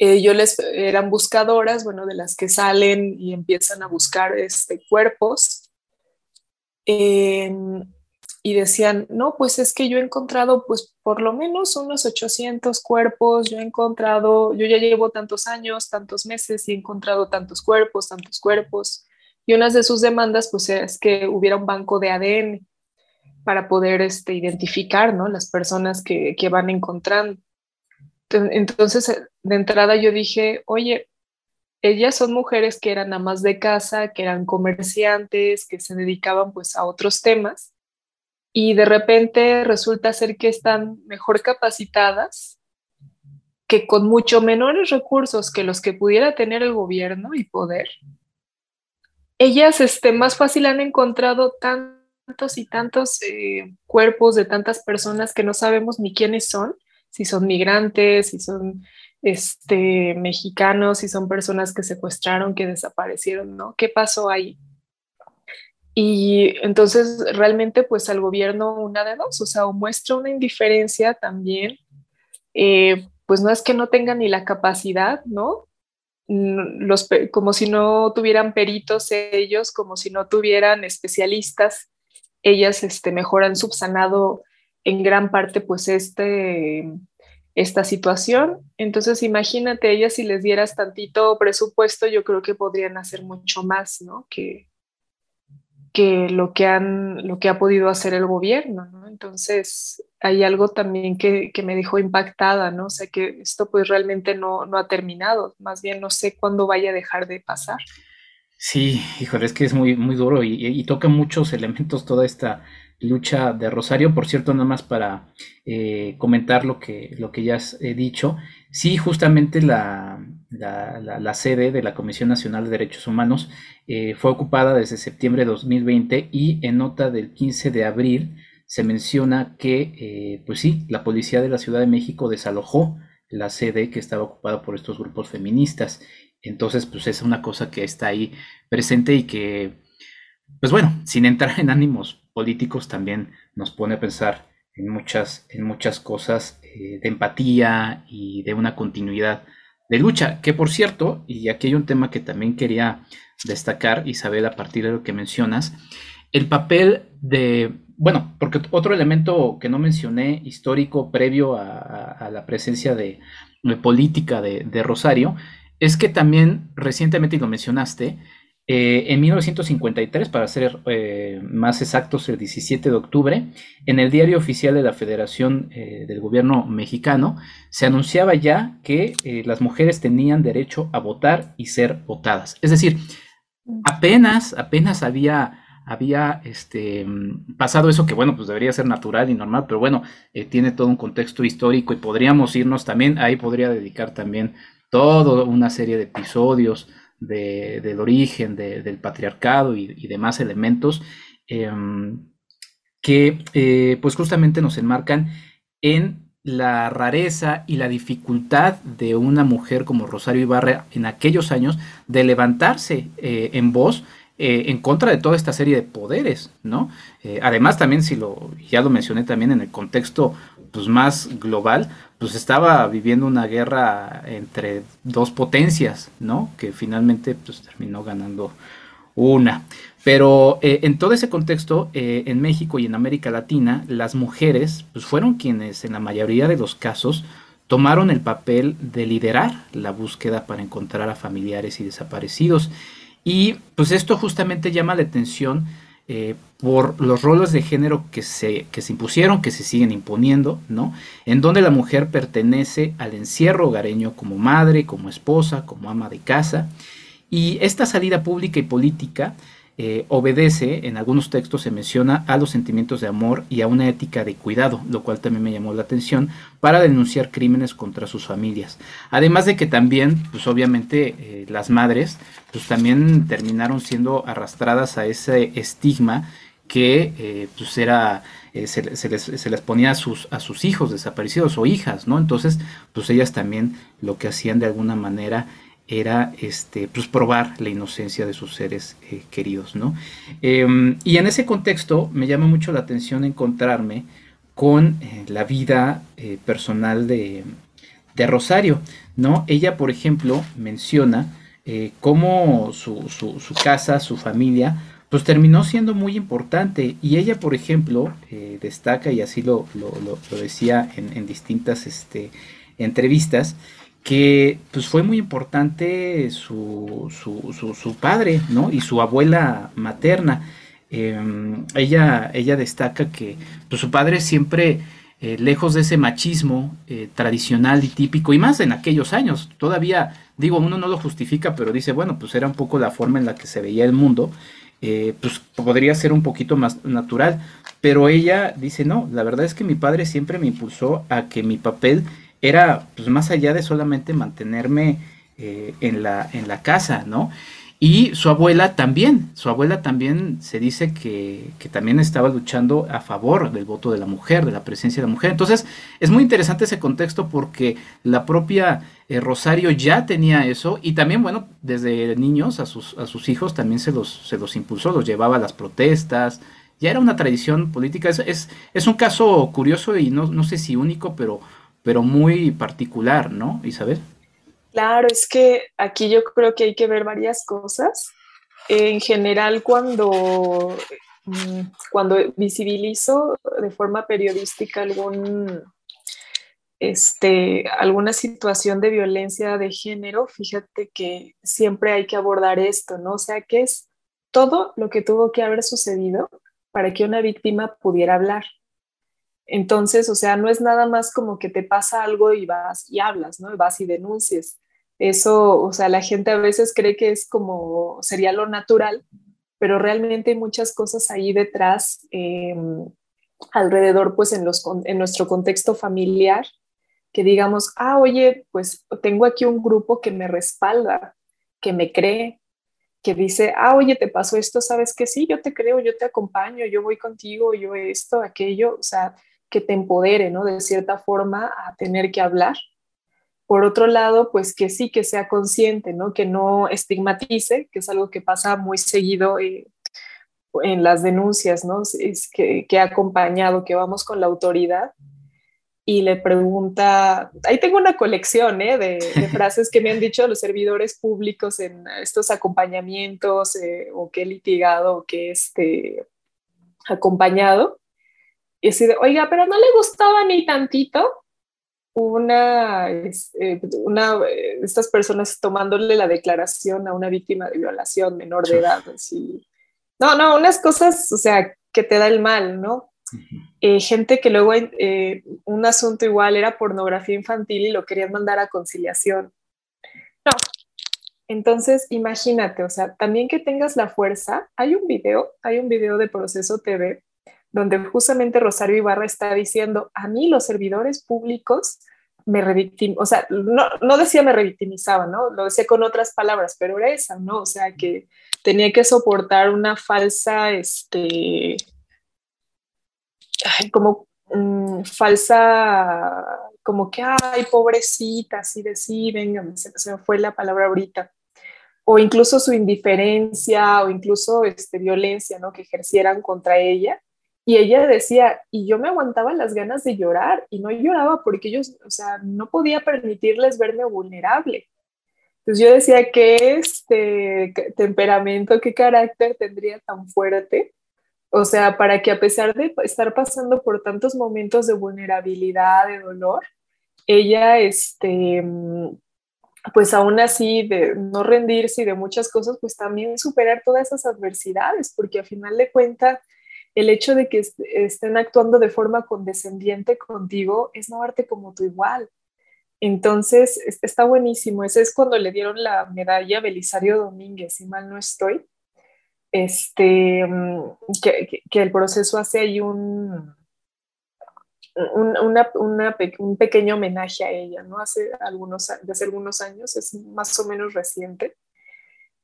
Eh, yo les eran buscadoras, bueno, de las que salen y empiezan a buscar este, cuerpos. Em, y decían, no, pues es que yo he encontrado pues por lo menos unos 800 cuerpos, yo he encontrado, yo ya llevo tantos años, tantos meses y he encontrado tantos cuerpos, tantos cuerpos. Y una de sus demandas pues es que hubiera un banco de ADN para poder este, identificar ¿no? las personas que, que van encontrando. Entonces, eh, de entrada yo dije, oye, ellas son mujeres que eran amas de casa, que eran comerciantes, que se dedicaban pues a otros temas y de repente resulta ser que están mejor capacitadas, que con mucho menores recursos que los que pudiera tener el gobierno y poder, ellas este, más fácil han encontrado tan tantos y tantos eh, cuerpos de tantas personas que no sabemos ni quiénes son, si son migrantes, si son este, mexicanos, si son personas que secuestraron, que desaparecieron, ¿no? ¿Qué pasó ahí? Y entonces realmente pues al gobierno una de dos, o sea, o muestra una indiferencia también, eh, pues no es que no tengan ni la capacidad, ¿no? Los, como si no tuvieran peritos ellos, como si no tuvieran especialistas ellas este, mejor han subsanado en gran parte pues este, esta situación. Entonces imagínate, ellas si les dieras tantito presupuesto, yo creo que podrían hacer mucho más, ¿no? Que, que lo que han, lo que ha podido hacer el gobierno, ¿no? Entonces hay algo también que, que, me dejó impactada, ¿no? O sea que esto pues realmente no, no ha terminado, más bien no sé cuándo vaya a dejar de pasar. Sí, híjole, es que es muy, muy duro y, toca muchos elementos toda esta lucha de Rosario. Por cierto, nada más para eh, comentar lo que, lo que ya has eh, dicho. Sí, justamente la, la, sede de la Comisión Nacional de Derechos Humanos, eh, fue ocupada desde septiembre de 2020 y en nota del 15 de abril se menciona que, pues sí, la policía de la Ciudad de México desalojó la sede que estaba ocupada por estos grupos feministas. Entonces, pues es una cosa que está ahí presente y que, pues bueno, sin entrar en ánimos políticos, también nos pone a pensar en muchas, en muchas cosas eh, de empatía y de una continuidad de lucha, que por cierto, y aquí hay un tema que también quería destacar, Isabel, a partir de lo que mencionas, el papel de, bueno, porque otro elemento que no mencioné, histórico, previo a, la presencia de, política de, de, Rosario, es que también recientemente, y lo mencionaste, eh, en 1953, para ser eh, más exactos, el 17 de octubre, en el diario oficial de la Federación eh, del Gobierno mexicano, se anunciaba ya que las mujeres tenían derecho a votar y ser votadas. Es decir, apenas, apenas había, había este, pasado eso que, bueno, pues debería ser natural y normal, pero bueno, tiene todo un contexto histórico y podríamos irnos también, ahí podría dedicar también toda una serie de episodios del origen del patriarcado y, demás elementos em, que eh, pues justamente nos enmarcan en la rareza y la dificultad de una mujer como Rosario Ibarra en aquellos años de levantarse eh, en voz eh, en contra de toda esta serie de poderes, ¿no? además también, si lo, ya lo mencioné también en el contexto pues, más global, pues estaba viviendo una guerra entre dos potencias, ¿no? Que finalmente pues terminó ganando una. Pero eh, en todo ese contexto, eh, en México y en América Latina, las mujeres pues fueron quienes en la mayoría de los casos tomaron el papel de liderar la búsqueda para encontrar a familiares y desaparecidos. Y pues esto justamente llama la atención eh, por los roles de género que se, que se impusieron, que se siguen imponiendo, ¿no? En donde la mujer pertenece al encierro hogareño como madre, como esposa, como ama de casa. Y esta salida pública y política eh, obedece, en algunos textos se menciona, a los sentimientos de amor y a una ética de cuidado, lo cual también me llamó la atención, para denunciar crímenes contra sus familias. Además de que también, pues obviamente, eh, las madres, pues también terminaron siendo arrastradas a ese estigma que eh, pues era se, les, se, les, ponía a sus, a sus hijos desaparecidos o hijas, ¿no? Entonces, pues ellas también lo que hacían de alguna manera era este, pues, probar la inocencia de sus seres eh, queridos. ¿no? Em, y en ese contexto me llama mucho la atención encontrarme con eh, la vida eh, personal de, Rosario. ¿no? Ella, por ejemplo, menciona cómo su, su, casa, su familia, pues terminó siendo muy importante. Y ella, por ejemplo, destaca, y así lo, lo, lo decía en, en distintas este, entrevistas, que pues fue muy importante su, su, padre, ¿no? Y su abuela materna. Em, ella, ella destaca que pues, su padre siempre, eh, lejos de ese machismo eh, tradicional y típico, y más en aquellos años, todavía, digo, uno no lo justifica, pero dice, bueno, pues era un poco la forma en la que se veía el mundo, eh, pues podría ser un poquito más natural, pero ella dice, no, la verdad es que mi padre siempre me impulsó a que mi papel era pues más allá de solamente mantenerme eh, en, la, en la casa, ¿no? Y su abuela también, su abuela también se dice que, también estaba luchando a favor del voto de la mujer, de la presencia de la mujer. Entonces, es muy interesante ese contexto porque la propia eh, Rosario ya tenía eso y también, bueno, desde niños a sus, a sus hijos también se los, se los impulsó, los llevaba a las protestas, ya era una tradición política. Es, es, es un caso curioso y no, no sé si único, pero pero muy particular, ¿no, Isabel? Claro, es que aquí yo creo que hay que ver varias cosas. En general, cuando, mm, cuando visibilizo de forma periodística algún, este, alguna situación de violencia de género, fíjate que siempre hay que abordar esto, ¿no? O sea, que es todo lo que tuvo que haber sucedido para que una víctima pudiera hablar. Entonces, o sea, no es nada más como que te pasa algo y vas y hablas, ¿no? Vas y denuncias. Eso, o sea, la gente a veces cree que es como, sería lo natural, pero realmente hay muchas cosas ahí detrás, em, alrededor, pues en, los, en nuestro contexto familiar, que digamos, ah, oye, pues tengo aquí un grupo que me respalda, que me cree, que dice, ah, oye, te pasó esto, sabes que sí, yo te creo, yo te acompaño, yo voy contigo, yo esto, aquello, o sea, que te empodere, ¿no? De cierta forma a tener que hablar. Por otro lado, pues que sí, que sea consciente, ¿no? Que no estigmatice, que es algo que pasa muy seguido eh, en las denuncias, ¿no? Es que, que ha acompañado, que vamos con la autoridad y le pregunta, ahí tengo una colección ¿eh? de, [LAUGHS] frases que me han dicho los servidores públicos en estos acompañamientos eh, o que he litigado o que este acompañado. Y así de, oiga, pero no le gustaba ni tantito una, eh, una estas personas tomándole la declaración a una víctima de violación menor de edad. Así. No, no, unas cosas, o sea, que te da el mal, ¿no? Eh, gente que luego eh, un asunto igual era pornografía infantil y lo querían mandar a conciliación. No. Entonces, imagínate, o sea, también que tengas la fuerza. Hay un video, hay un video de Proceso TV donde justamente Rosario Ibarra está diciendo, a mí los servidores públicos me revictim, o sea, no, no decía me revictimizaban, ¿no? Lo decía con otras palabras, pero era esa, ¿no? O sea, que tenía que soportar una falsa, este, como mm, falsa, como que, ay, pobrecita, así de sí, venga, se, me fue la palabra ahorita. O incluso su indiferencia o incluso este, violencia, ¿no? Que ejercieran contra ella. Y ella decía, y yo me aguantaba las ganas de llorar y no lloraba porque ellos, o sea, no podía permitirles verme vulnerable. Entonces yo decía, ¿qué este temperamento, qué carácter tendría tan fuerte o sea, para que a pesar de estar pasando por tantos momentos de vulnerabilidad, de dolor, ella, este, pues aún así, de no rendirse y de muchas cosas, pues también superar todas esas adversidades, porque a final de cuentas, el hecho de que estén actuando de forma condescendiente contigo es no verte como tu igual. Entonces, está buenísimo. Ese es cuando le dieron la medalla a Belisario Domínguez, si mal no estoy este, mm, que, el proceso hace ahí un, un pequeño homenaje a ella, ¿no? Hace algunos, hace algunos años, es más o menos reciente.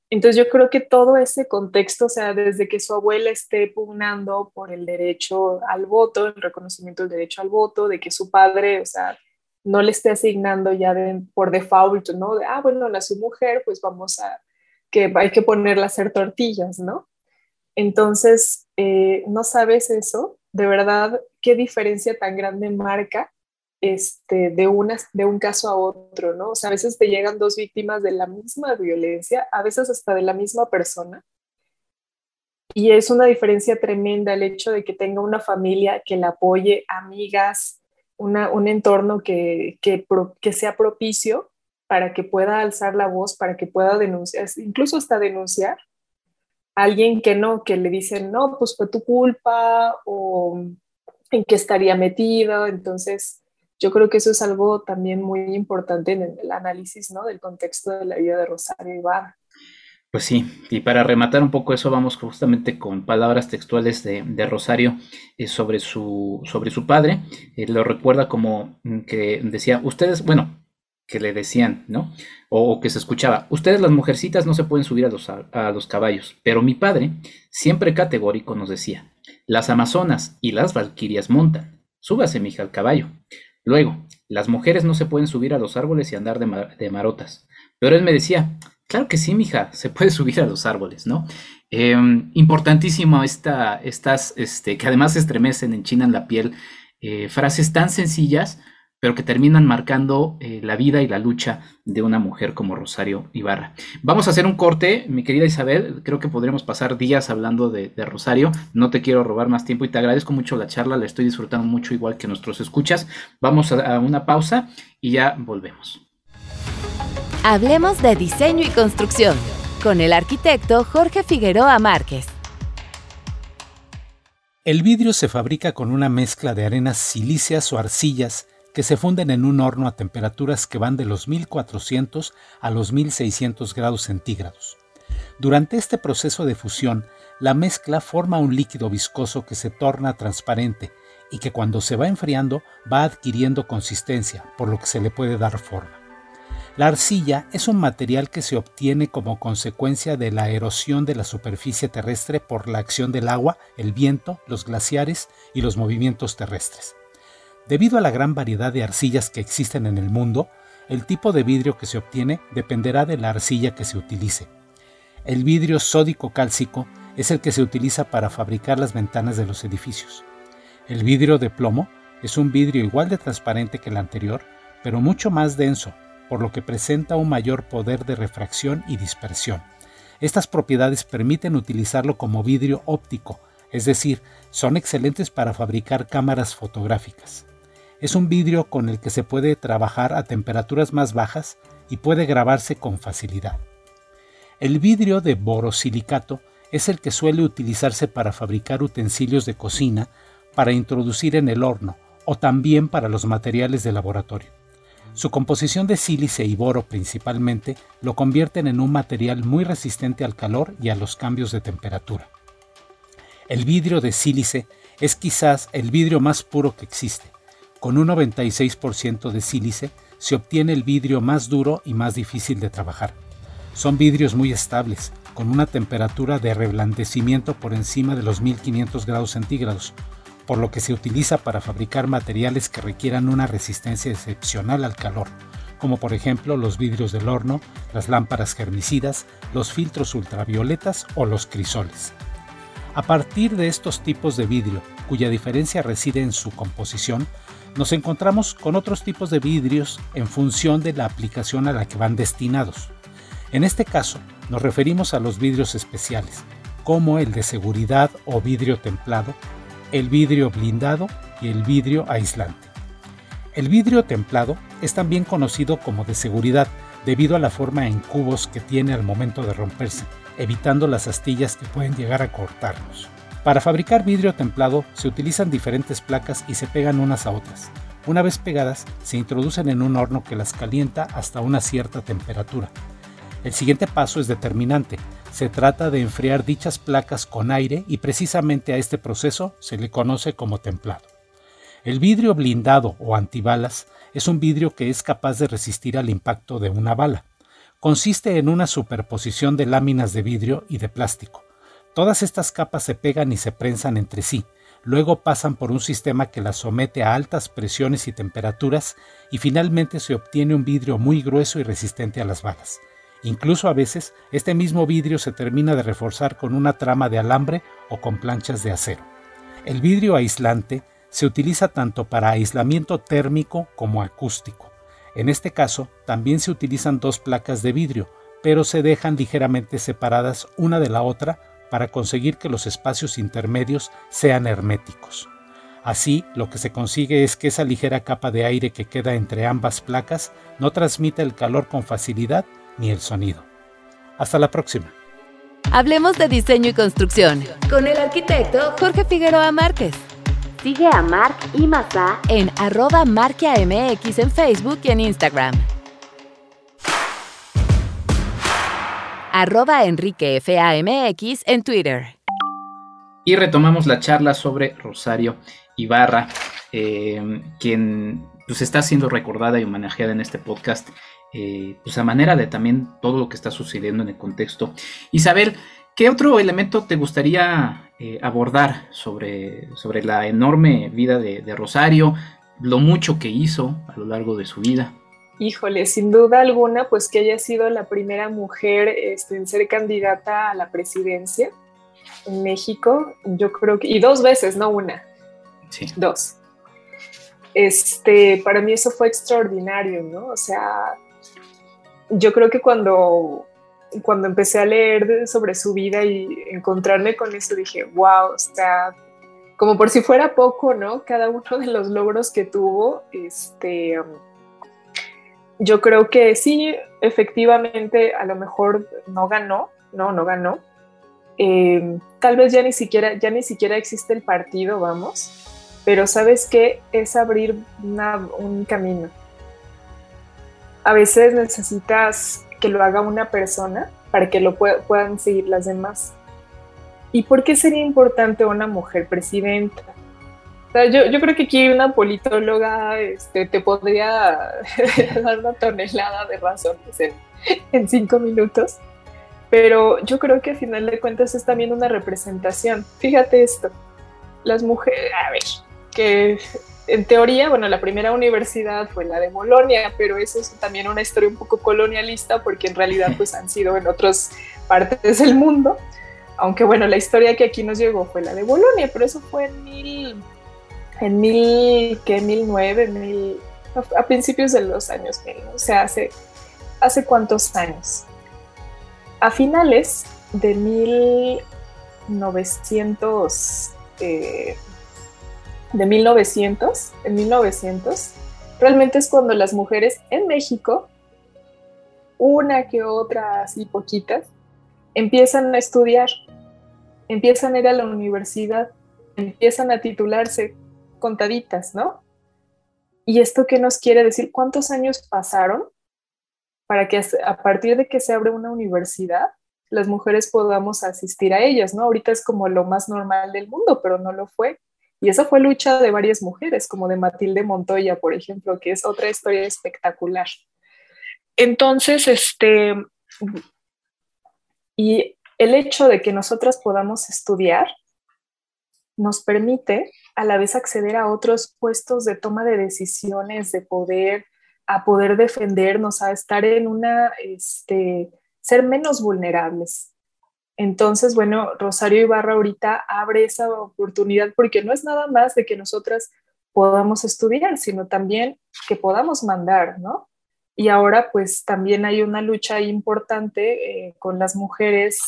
Entonces yo creo que todo ese contexto, o sea, desde que su abuela esté pugnando por el derecho al voto, el reconocimiento del derecho al voto, de que su padre, o sea, no le esté asignando ya por default, ¿no? De, ah, bueno, nació mujer, pues vamos a que hay que ponerla a hacer tortillas, ¿no? Entonces, eh, no sabes eso, de verdad, qué diferencia tan grande marca este, de, una, de un caso a otro, ¿no? O sea, a veces te llegan dos víctimas de la misma violencia, a veces hasta de la misma persona. Y es una diferencia tremenda el hecho de que tenga una familia que la apoye, amigas, un entorno que, que, que sea propicio para que pueda alzar la voz, para que pueda denunciar, incluso hasta denunciar a alguien que no, que le dicen, no, pues fue tu culpa o en qué estaría metido. Entonces, yo creo que eso es algo también muy importante en el análisis ¿no? del contexto de la vida de Rosario Ibarra. Pues sí, y para rematar un poco eso, vamos justamente con palabras textuales de, Rosario eh, sobre, su, sobre su padre. Eh, lo recuerda como que decía, ustedes, bueno, que le decían, ¿no? O, que se escuchaba, ustedes las mujercitas no se pueden subir a los, a, los caballos, pero mi padre, siempre categórico, nos decía, las amazonas y las valquirias montan, súbase, mija, al caballo. Luego, las mujeres no se pueden subir a los árboles y andar de, marotas. Pero él me decía, claro que sí, mija, se puede [LAUGHS] subir a los árboles, ¿no? Em, importantísimo esta, estas, este, que además estremecen, enchinan la piel, eh, frases tan sencillas, pero que terminan marcando eh, la vida y la lucha de una mujer como Rosario Ibarra. Vamos a hacer un corte, mi querida Isabel, creo que podríamos pasar días hablando de, Rosario, no te quiero robar más tiempo y te agradezco mucho la charla, la estoy disfrutando mucho igual que nuestros escuchas. Vamos a una pausa y ya volvemos. Hablemos de diseño y construcción con el arquitecto Jorge Figueroa Márquez. El vidrio se fabrica con una mezcla de arenas silíceas o arcillas que se funden en un horno a temperaturas que van de los 1400 a los 1600 grados centígrados. Durante este proceso de fusión, la mezcla forma un líquido viscoso que se torna transparente y que cuando se va enfriando va adquiriendo consistencia, por lo que se le puede dar forma. La arcilla es un material que se obtiene como consecuencia de la erosión de la superficie terrestre por la acción del agua, el viento, los glaciares y los movimientos terrestres. Debido a la gran variedad de arcillas que existen en el mundo, el tipo de vidrio que se obtiene dependerá de la arcilla que se utilice. El vidrio sódico cálcico es el que se utiliza para fabricar las ventanas de los edificios. El vidrio de plomo es un vidrio igual de transparente que el anterior, pero mucho más denso, por lo que presenta un mayor poder de refracción y dispersión. Estas propiedades permiten utilizarlo como vidrio óptico, es decir, son excelentes para fabricar cámaras fotográficas. Es un vidrio con el que se puede trabajar a temperaturas más bajas y puede grabarse con facilidad. El vidrio de borosilicato es el que suele utilizarse para fabricar utensilios de cocina para introducir en el horno o también para los materiales de laboratorio. Su composición de sílice y boro principalmente lo convierten en un material muy resistente al calor y a los cambios de temperatura. El vidrio de sílice es quizás el vidrio más puro que existe. Con un 96% de sílice se obtiene el vidrio más duro y más difícil de trabajar. Son vidrios muy estables, con una temperatura de reblandecimiento por encima de los 1500 grados centígrados, por lo que se utiliza para fabricar materiales que requieran una resistencia excepcional al calor, como por ejemplo los vidrios del horno, las lámparas germicidas, los filtros ultravioletas o los crisoles. A partir de estos tipos de vidrio, cuya diferencia reside en su composición, nos encontramos con otros tipos de vidrios en función de la aplicación a la que van destinados. En este caso, nos referimos a los vidrios especiales, como el de seguridad o vidrio templado, el vidrio blindado y el vidrio aislante. El vidrio templado es también conocido como de seguridad debido a la forma en cubos que tiene al momento de romperse, evitando las astillas que pueden llegar a cortarnos. Para fabricar vidrio templado se utilizan diferentes placas y se pegan unas a otras. Una vez pegadas, se introducen en un horno que las calienta hasta una cierta temperatura. El siguiente paso es determinante, se trata de enfriar dichas placas con aire y precisamente a este proceso se le conoce como templado. El vidrio blindado o antibalas es un vidrio que es capaz de resistir al impacto de una bala. Consiste en una superposición de láminas de vidrio y de plástico. Todas estas capas se pegan y se prensan entre sí, luego pasan por un sistema que las somete a altas presiones y temperaturas y finalmente se obtiene un vidrio muy grueso y resistente a las balas. Incluso a veces este mismo vidrio se termina de reforzar con una trama de alambre o con planchas de acero. El vidrio aislante se utiliza tanto para aislamiento térmico como acústico. En este caso también se utilizan dos placas de vidrio, pero se dejan ligeramente separadas una de la otra para conseguir que los espacios intermedios sean herméticos. Así, lo que se consigue es que esa ligera capa de aire que queda entre ambas placas no transmita el calor con facilidad ni el sonido. Hasta la próxima. Hablemos de diseño y construcción con el arquitecto Jorge Figueroa Márquez. Sigue a Marc y Mazá en arroba marquiamx en Facebook y en Instagram. Arroba enriquefamx en Twitter. Y retomamos la charla sobre Rosario Ibarra, eh, quien pues, está siendo recordada y homenajeada en este podcast eh, pues a manera de también todo lo que está sucediendo en el contexto. Isabel, ¿qué otro elemento te gustaría eh, abordar sobre, sobre la enorme vida de, Rosario, lo mucho que hizo a lo largo de su vida? Híjole, sin duda alguna, pues que haya sido la primera mujer este, en ser candidata a la presidencia en México, yo creo que, y dos veces, no una, sí. dos. Este, para mí eso fue extraordinario, ¿no? O sea, yo creo que cuando, cuando empecé a leer sobre su vida y encontrarme con eso, dije, wow, está como por si fuera poco, ¿no? Cada uno de los logros que tuvo, este, yo creo que sí, efectivamente, a lo mejor no ganó, no, no ganó. Eh, tal vez ya ni siquiera, ya ni siquiera existe el partido, vamos, pero sabes qué es abrir un camino a veces necesitas que lo haga una persona para que lo puedan seguir las demás. ¿Y por qué sería importante una mujer presidenta? Yo, yo, creo que aquí una politóloga este, te podría [LAUGHS] dar una tonelada de razones en, en cinco minutos, pero yo creo que al final de cuentas es también una representación. Fíjate esto, las mujeres, a ver, que en teoría, bueno, la primera universidad fue la de Bolonia, pero eso es también una historia un poco colonialista porque en realidad pues han sido en otras partes del mundo, aunque bueno, la historia que aquí nos llegó fue la de Bolonia, pero eso fue en mil, en mil, ¿qué? Mil nueve, mil, a principios de los años mil, o sea, hace, hace cuántos años. A finales de 1900, eh, de 1900, en 1900, realmente es cuando las mujeres en México, una que otra, así poquitas, empiezan a estudiar, empiezan a ir a la universidad, empiezan a titularse contaditas, ¿no? ¿Y esto qué nos quiere decir? ¿Cuántos años pasaron para que a partir de que se abre una universidad, las mujeres podamos asistir a ellas, ¿no? Ahorita es como lo más normal del mundo, pero no lo fue. Y esa fue lucha de varias mujeres, como de Matilde Montoya, por ejemplo, que es otra historia espectacular. Entonces, este, y el hecho de que nosotras podamos estudiar nos permite a la vez acceder a otros puestos de toma de decisiones, de poder, a poder defendernos, a estar en una, este, ser menos vulnerables. Entonces, bueno, Rosario Ibarra ahorita abre esa oportunidad porque no es nada más de que nosotras podamos estudiar, sino también que podamos mandar, ¿no? Y ahora pues también hay una lucha importante eh, con las mujeres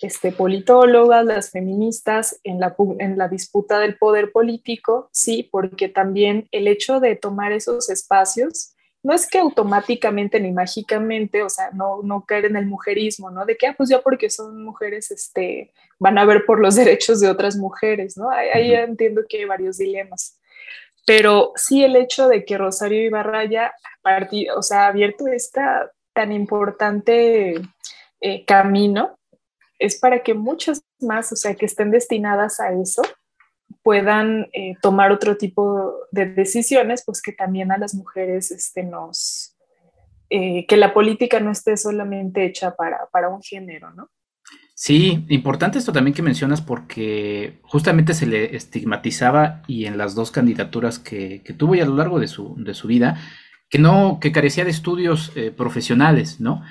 este, politólogas, las feministas en la, en la disputa del poder político, sí, porque también el hecho de tomar esos espacios no es que automáticamente ni mágicamente, o sea, no, no caer en el mujerismo, ¿no? De que, ah, pues ya porque son mujeres, este, van a ver por los [LAUGHS] derechos de otras mujeres, ¿no? Ahí, entiendo que hay varios dilemas. Pero sí el hecho de que Rosario Ibarra haya o sea, abierto este tan importante eh, camino, es para que muchas más, o sea, que estén destinadas a eso, puedan eh, tomar otro tipo de decisiones, pues que también a las mujeres este, nos, eh, que la política no esté solamente hecha para, para, un género, ¿no? Sí, importante esto también que mencionas porque justamente se le estigmatizaba y en las dos candidaturas que, que tuvo y a lo largo de su, de su vida, que no, que carecía de estudios eh, profesionales, ¿no?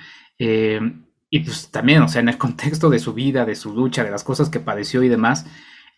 Y pues también, o sea, en el contexto de su vida, de su lucha, de las cosas que padeció y demás,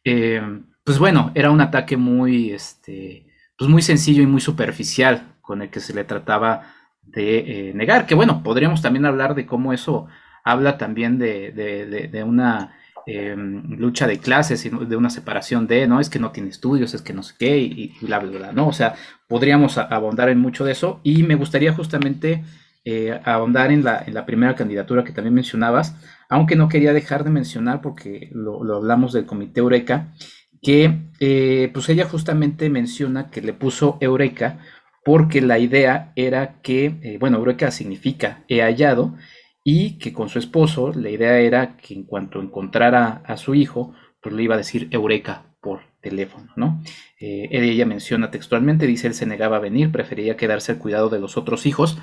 eh, pues bueno, era un ataque muy, este, pues muy sencillo y muy superficial con el que se le trataba de eh, negar. Que bueno, podríamos también hablar de cómo eso habla también de, una em, lucha de clases y de una separación de, no, es que no tiene estudios, es que no sé qué, y, bla, bla, bla, ¿no? O sea, podríamos abondar en mucho de eso y me gustaría justamente eh, ahondar en la, en la primera candidatura que también mencionabas, aunque no quería dejar de mencionar porque lo, lo hablamos del Comité Eureka que eh, pues ella justamente menciona que le puso Eureka porque la idea era que, eh, bueno, Eureka significa he hallado y que con su esposo la idea era que en cuanto encontrara a su hijo, pues le iba a decir Eureka por teléfono, ¿no? Eh, ella menciona textualmente, dice, él se negaba a venir, prefería quedarse al cuidado de los otros hijos.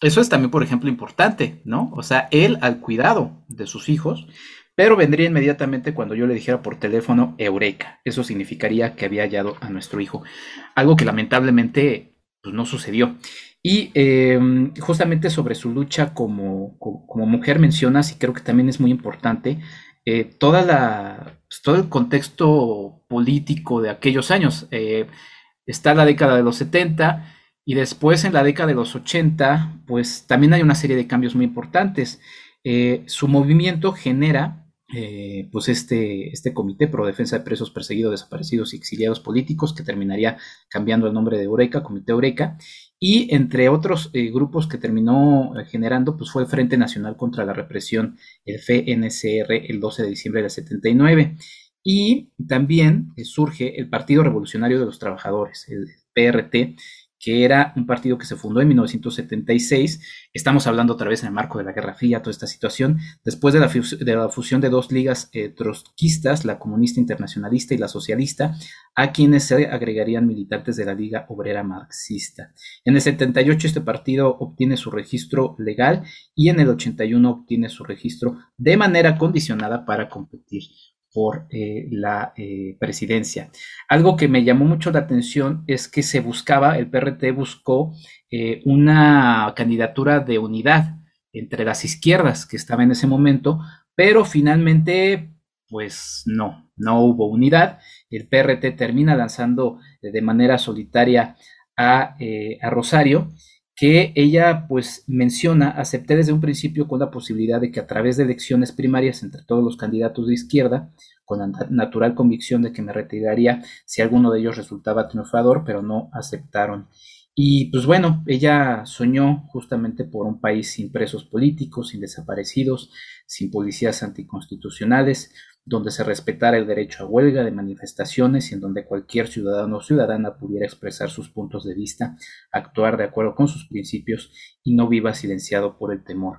Eso es también, por ejemplo, importante, ¿no? O sea, él al cuidado de sus hijos pero vendría inmediatamente cuando yo le dijera por teléfono Eureka. Eso significaría que había hallado a nuestro hijo. Algo que lamentablemente pues, no sucedió. Y em, justamente sobre su lucha como, como, mujer mencionas, y creo que también es muy importante, eh, toda la, pues, todo el contexto político de aquellos años. Eh, está la década de los 70 y después en la década de los 80, pues también hay una serie de cambios muy importantes. Eh, su movimiento genera eh, pues este, este comité pro defensa de presos perseguidos, desaparecidos y exiliados políticos, que terminaría cambiando el nombre de Eureka, Comité Eureka, y entre otros eh, grupos que terminó generando, pues fue el Frente Nacional contra la Represión, el FNCR, el 12 de diciembre del 79, y también surge el Partido Revolucionario de los Trabajadores, el PRT, que era un partido que se fundó en 1976. Estamos hablando otra vez en el marco de la Guerra Fría, toda esta situación. Después de la, fusión de dos ligas eh, trotskistas, la comunista internacionalista y la socialista, a quienes se agregarían militantes de la Liga Obrera Marxista. En el 78 este partido obtiene su registro legal y en el 81 obtiene su registro de manera condicionada para competir por eh, la eh, presidencia. Algo que me llamó mucho la atención es que se buscaba, el PRT buscó eh, una candidatura de unidad entre las izquierdas que estaba en ese momento, pero finalmente, pues no, no hubo unidad. El PRT termina lanzando de manera solitaria a, a Rosario que ella pues menciona, acepté desde un principio con la posibilidad de que a través de elecciones primarias entre todos los candidatos de izquierda, con la natural convicción de que me retiraría si alguno de ellos resultaba triunfador, pero no aceptaron. Y pues bueno, ella soñó justamente por un país sin presos políticos, sin desaparecidos, sin policías anticonstitucionales, donde se respetara el derecho a huelga de manifestaciones y en donde cualquier ciudadano o ciudadana pudiera expresar sus puntos de vista, actuar de acuerdo con sus principios y no viva silenciado por el temor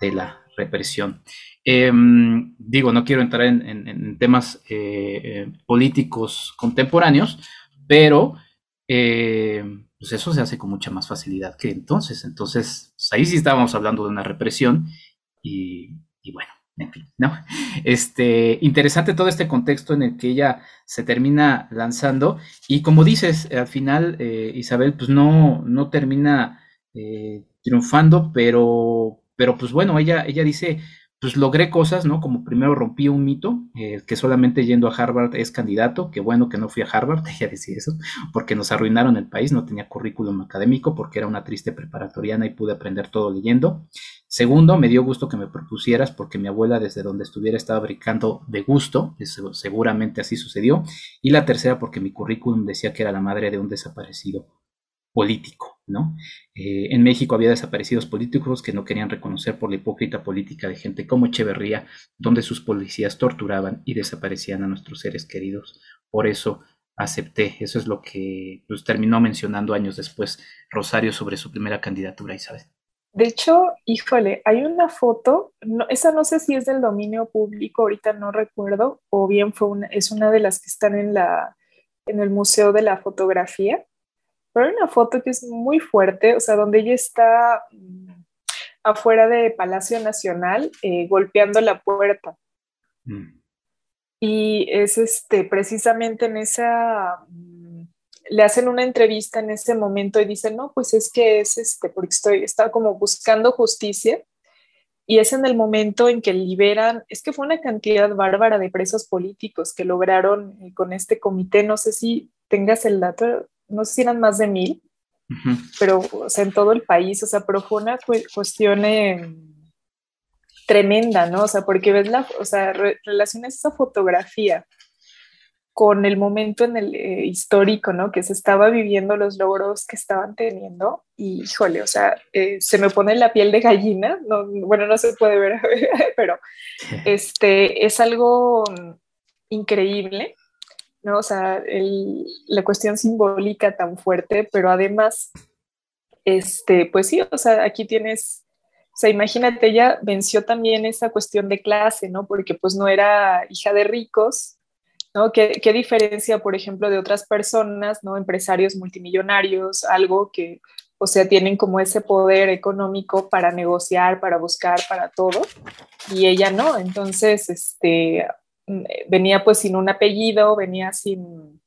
de la represión. Em, digo, no quiero entrar en, temas eh, eh, políticos contemporáneos, pero eh, pues eso se hace con mucha más facilidad que entonces. Entonces, pues ahí sí estábamos hablando de una represión y bueno, ¿no? Este, interesante todo este contexto en el que ella se termina lanzando y como dices, al final eh, Isabel pues no, no termina eh, triunfando, pero, pero pues bueno, ella, ella dice, pues logré cosas, ¿no? Como primero rompí un mito, eh, que solamente yendo a Harvard es candidato, qué bueno que no fui a Harvard, [LAUGHS] ella decía eso, porque nos arruinaron el país, no tenía currículum académico, porque era una triste preparatoriana y pude aprender todo leyendo. Segundo, me dio gusto que me propusieras porque mi abuela desde donde estuviera estaba brincando de gusto, seguramente así sucedió. Y la tercera, porque mi currículum decía que era la madre de un desaparecido político, ¿no? Eh, en México había desaparecidos políticos que no querían reconocer por la hipócrita política de gente como Echeverría, donde sus policías torturaban y desaparecían a nuestros seres queridos. Por eso acepté. Eso es lo que pues, terminó mencionando años después Rosario sobre su primera candidatura, Isabel. De hecho, híjole, hay una foto, no, esa no sé si es del dominio público, ahorita no recuerdo, o bien fue una, es una de las que están en, la, en el Museo de la Fotografía, pero hay una foto que es muy fuerte, o sea, donde ella está mm, afuera de Palacio Nacional eh, golpeando la puerta. Mm. Y es este, precisamente en esa le hacen una entrevista en ese momento y dicen, no, pues es que es este, porque estoy, estaba como buscando justicia y es en el momento en que liberan, es que fue una cantidad bárbara de presos políticos que lograron eh, con este comité, no sé si tengas el dato, no sé si eran más de mil, pero o sea, en todo el país, o sea, pero fue una cuestión em, tremenda, ¿no? O sea, porque ves la, o sea, relacionas esa fotografía con el momento en el eh, histórico, ¿no? Que se estaba viviendo los logros que estaban teniendo y, híjole, o sea, eh, se me pone la piel de gallina, no, bueno, no se puede ver, [LAUGHS] pero [LAUGHS] este, es algo increíble, ¿no? O sea, la cuestión simbólica tan fuerte, pero además, este, pues sí, o sea, aquí tienes... O sea, imagínate, ella venció también esa cuestión de clase, ¿no? Porque pues no era hija de ricos, ¿no? ¿Qué, diferencia, por ejemplo, de otras personas, ¿no? Empresarios multimillonarios, algo que, o sea, tienen como ese poder económico para negociar, para buscar, para todo, y ella no. Entonces, este, venía pues sin un apellido, venía sin,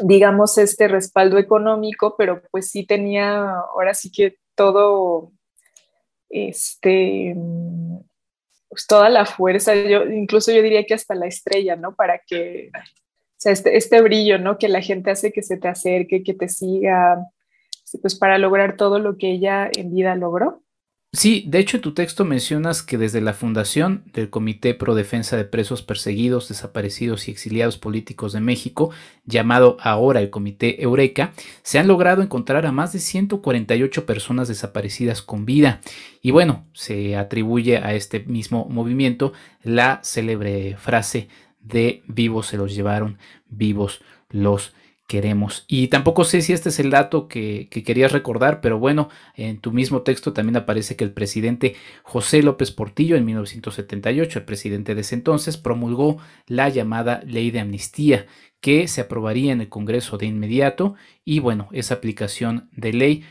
digamos, este respaldo económico, pero pues sí tenía, ahora sí que todo, este, pues, toda la fuerza, yo incluso yo diría que hasta la estrella, ¿no? Para que, o sea, este, este brillo, ¿no? Que la gente hace que se te acerque, que te siga, pues para lograr todo lo que ella en vida logró. Sí, de hecho en tu texto mencionas que desde la fundación del Comité Pro Defensa de Presos Perseguidos, Desaparecidos y Exiliados Políticos de México, llamado ahora el Comité Eureka, se han logrado encontrar a más de 148 personas desaparecidas con vida. Y bueno, se atribuye a este mismo movimiento la célebre frase de vivos se los llevaron, vivos los queremos. Y tampoco sé si este es el dato que, querías recordar, pero bueno, en tu mismo texto también aparece que el presidente José López Portillo en 1978, el presidente de ese entonces, promulgó la llamada ley de amnistía que se aprobaría en el Congreso de inmediato y bueno, esa aplicación de ley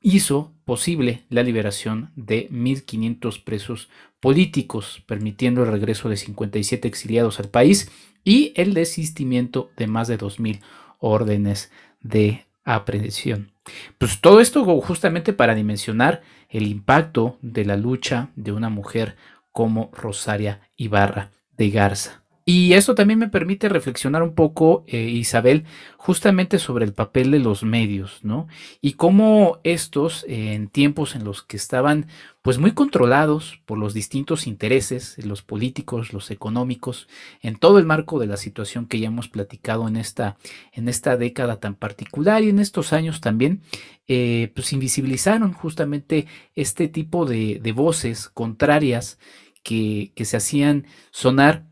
hizo posible la liberación de 1.500 presos políticos, permitiendo el regreso de 57 exiliados al país y el desistimiento de más de 2.000 órdenes de aprehensión. Pues todo esto justamente para dimensionar el impacto de la lucha de una mujer como Rosaria Ibarra de Garza. Y eso también me permite reflexionar un poco, eh, Isabel, justamente sobre el papel de los medios, ¿no? Y cómo estos, en tiempos en los que estaban, pues muy controlados por los distintos intereses, los políticos, los económicos, en todo el marco de la situación que ya hemos platicado en esta, en esta década tan particular y en estos años también, eh, pues invisibilizaron justamente este tipo de, voces contrarias que se hacían sonar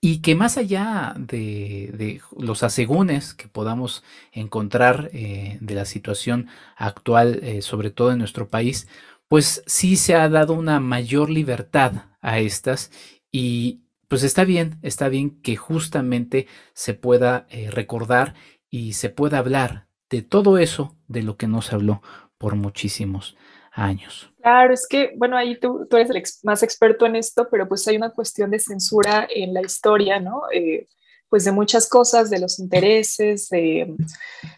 y que más allá de, los asegúnes que podamos encontrar eh, de la situación actual, eh, sobre todo en nuestro país, pues sí se ha dado una mayor libertad a estas y pues está bien, está bien que justamente se pueda eh, recordar y se pueda hablar de todo eso de lo que no se habló por muchísimos años. Claro, es que, bueno, ahí tú, eres el más experto en esto, pero pues hay una cuestión de censura en la historia, ¿no? Eh, pues de muchas cosas, de los intereses, de,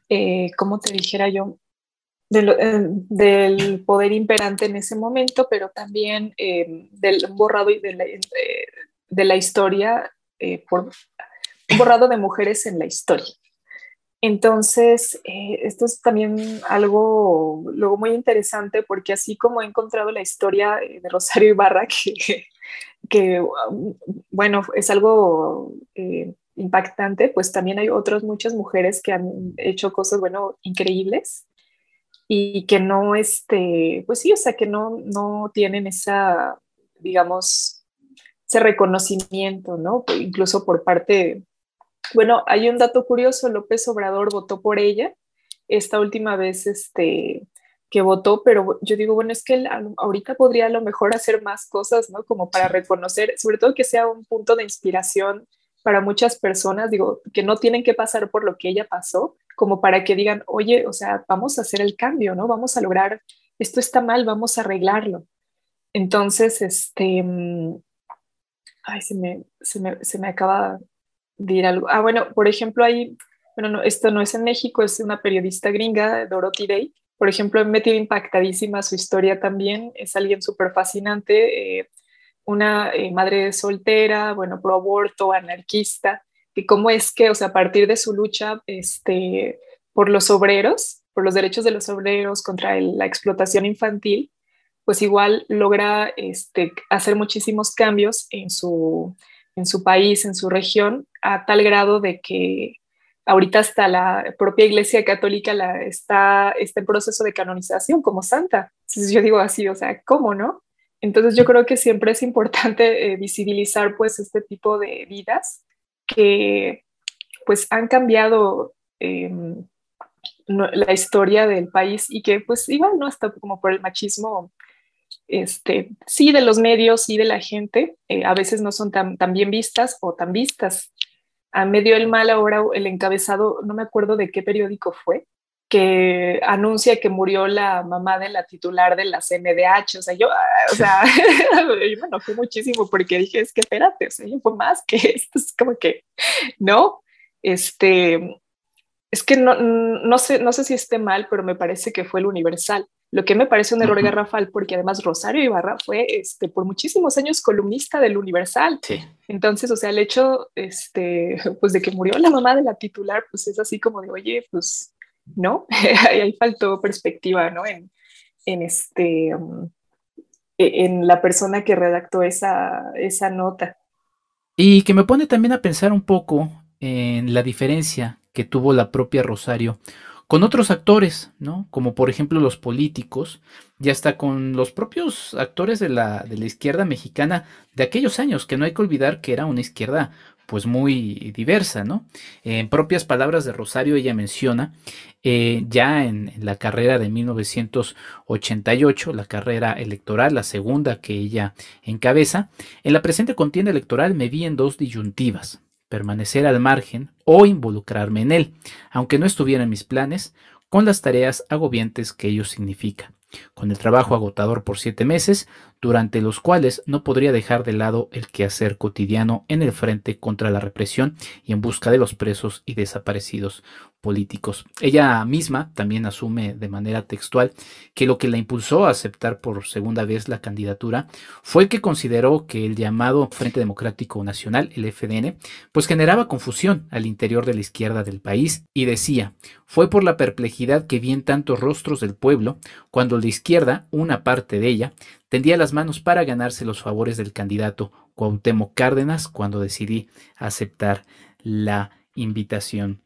eh, ¿cómo te dijera yo? Eh, del poder imperante en ese momento, pero también del borrado y de la, de la historia, por, borrado de mujeres en la historia. Entonces, eh, esto es también algo luego muy interesante porque así como he encontrado la historia de Rosario Ibarra, [LAUGHS] que, que um, bueno, es algo eh, impactante, pues también hay otras muchas mujeres que han hecho cosas, bueno, increíbles y que no, este, pues sí, o sea, que no, no tienen esa, digamos, ese reconocimiento, ¿no? Incluso por parte bueno, hay un dato curioso, López Obrador votó por ella esta última vez este, que votó, pero yo digo, bueno, es que ahorita podría a lo mejor hacer más cosas, ¿no? Como para reconocer, sobre todo que sea un punto de inspiración para muchas personas, digo, que no tienen que pasar por lo que ella pasó, como para que digan, oye, o sea, vamos a hacer el cambio, ¿no? Vamos a lograr, esto está mal, vamos a arreglarlo. Entonces, este, mm, ay, se me, se me, se me acaba algo. Ah, bueno, por ejemplo, hay, bueno, no, esto no es en México, es una periodista gringa, Dorothy Day. Por ejemplo, me metido impactadísima su historia también. Es alguien súper fascinante, eh, una eh, madre soltera, bueno, pro aborto, anarquista, y cómo es que, o sea, a partir de su lucha este, por los obreros, por los derechos de los obreros contra la explotación infantil, pues igual logra este, hacer muchísimos cambios en su, en su país, en su región, a tal grado de que ahorita hasta la propia Iglesia Católica está, está en proceso de canonización como santa. Entonces yo digo así, o sea, ¿cómo no? Entonces yo creo que siempre es importante eh, visibilizar pues este tipo de vidas que pues han cambiado em, la historia del país y que pues igual no hasta como por el machismo este, sí de los medios, sí de la gente, eh, a veces no son tan, bien vistas o tan vistas. A medio el mal ahora el encabezado, no me acuerdo de qué periódico fue, que anuncia que murió la mamá de la titular de la CNDH. O sea, yo, o sea, yo me enojé muchísimo porque dije, es que espérate, o sea, fue más que esto, [LAUGHS] es como que, no, este, es que no, no, sé, no sé si esté mal, pero me parece que fue el Universal lo que me parece un error garrafal porque además Rosario Ibarra fue este, por muchísimos años columnista del Universal. Entonces, o sea, el hecho este, [LAUGHS] pues de que murió la mamá de la titular, pues es así como de, oye, pues no, [LAUGHS] ahí faltó perspectiva, ¿no? En, en este, um, en la persona que redactó esa, esa nota. Y que me pone también a pensar un poco en la diferencia que tuvo la propia Rosario con otros actores, ¿no? Como por ejemplo los políticos, y hasta con los propios actores de la, de la izquierda mexicana de aquellos años, que no hay que olvidar que era una izquierda pues muy diversa, ¿no? En propias palabras de Rosario, ella menciona eh, ya en, la carrera de 1988, la carrera electoral, la segunda que ella encabeza, en la presente contienda electoral me vi en dos disyuntivas, permanecer al margen o involucrarme en él, aunque no estuviera en mis planes, con las tareas agobiantes que ello significa. Con el trabajo agotador por siete meses, durante los cuales no podría dejar de lado el quehacer cotidiano en el frente contra la represión y en busca de los presos y desaparecidos políticos. Ella misma también asume de manera textual que lo que la impulsó a aceptar por segunda vez la candidatura fue que consideró que el llamado Frente Democrático Nacional, el FDN, pues generaba confusión al interior de la izquierda del país y decía, fue por la perplejidad que vi en tantos rostros del pueblo cuando la izquierda, una parte de ella, tendía las manos para ganarse los favores del candidato Cuauhtémoc Cárdenas cuando decidí aceptar la invitación.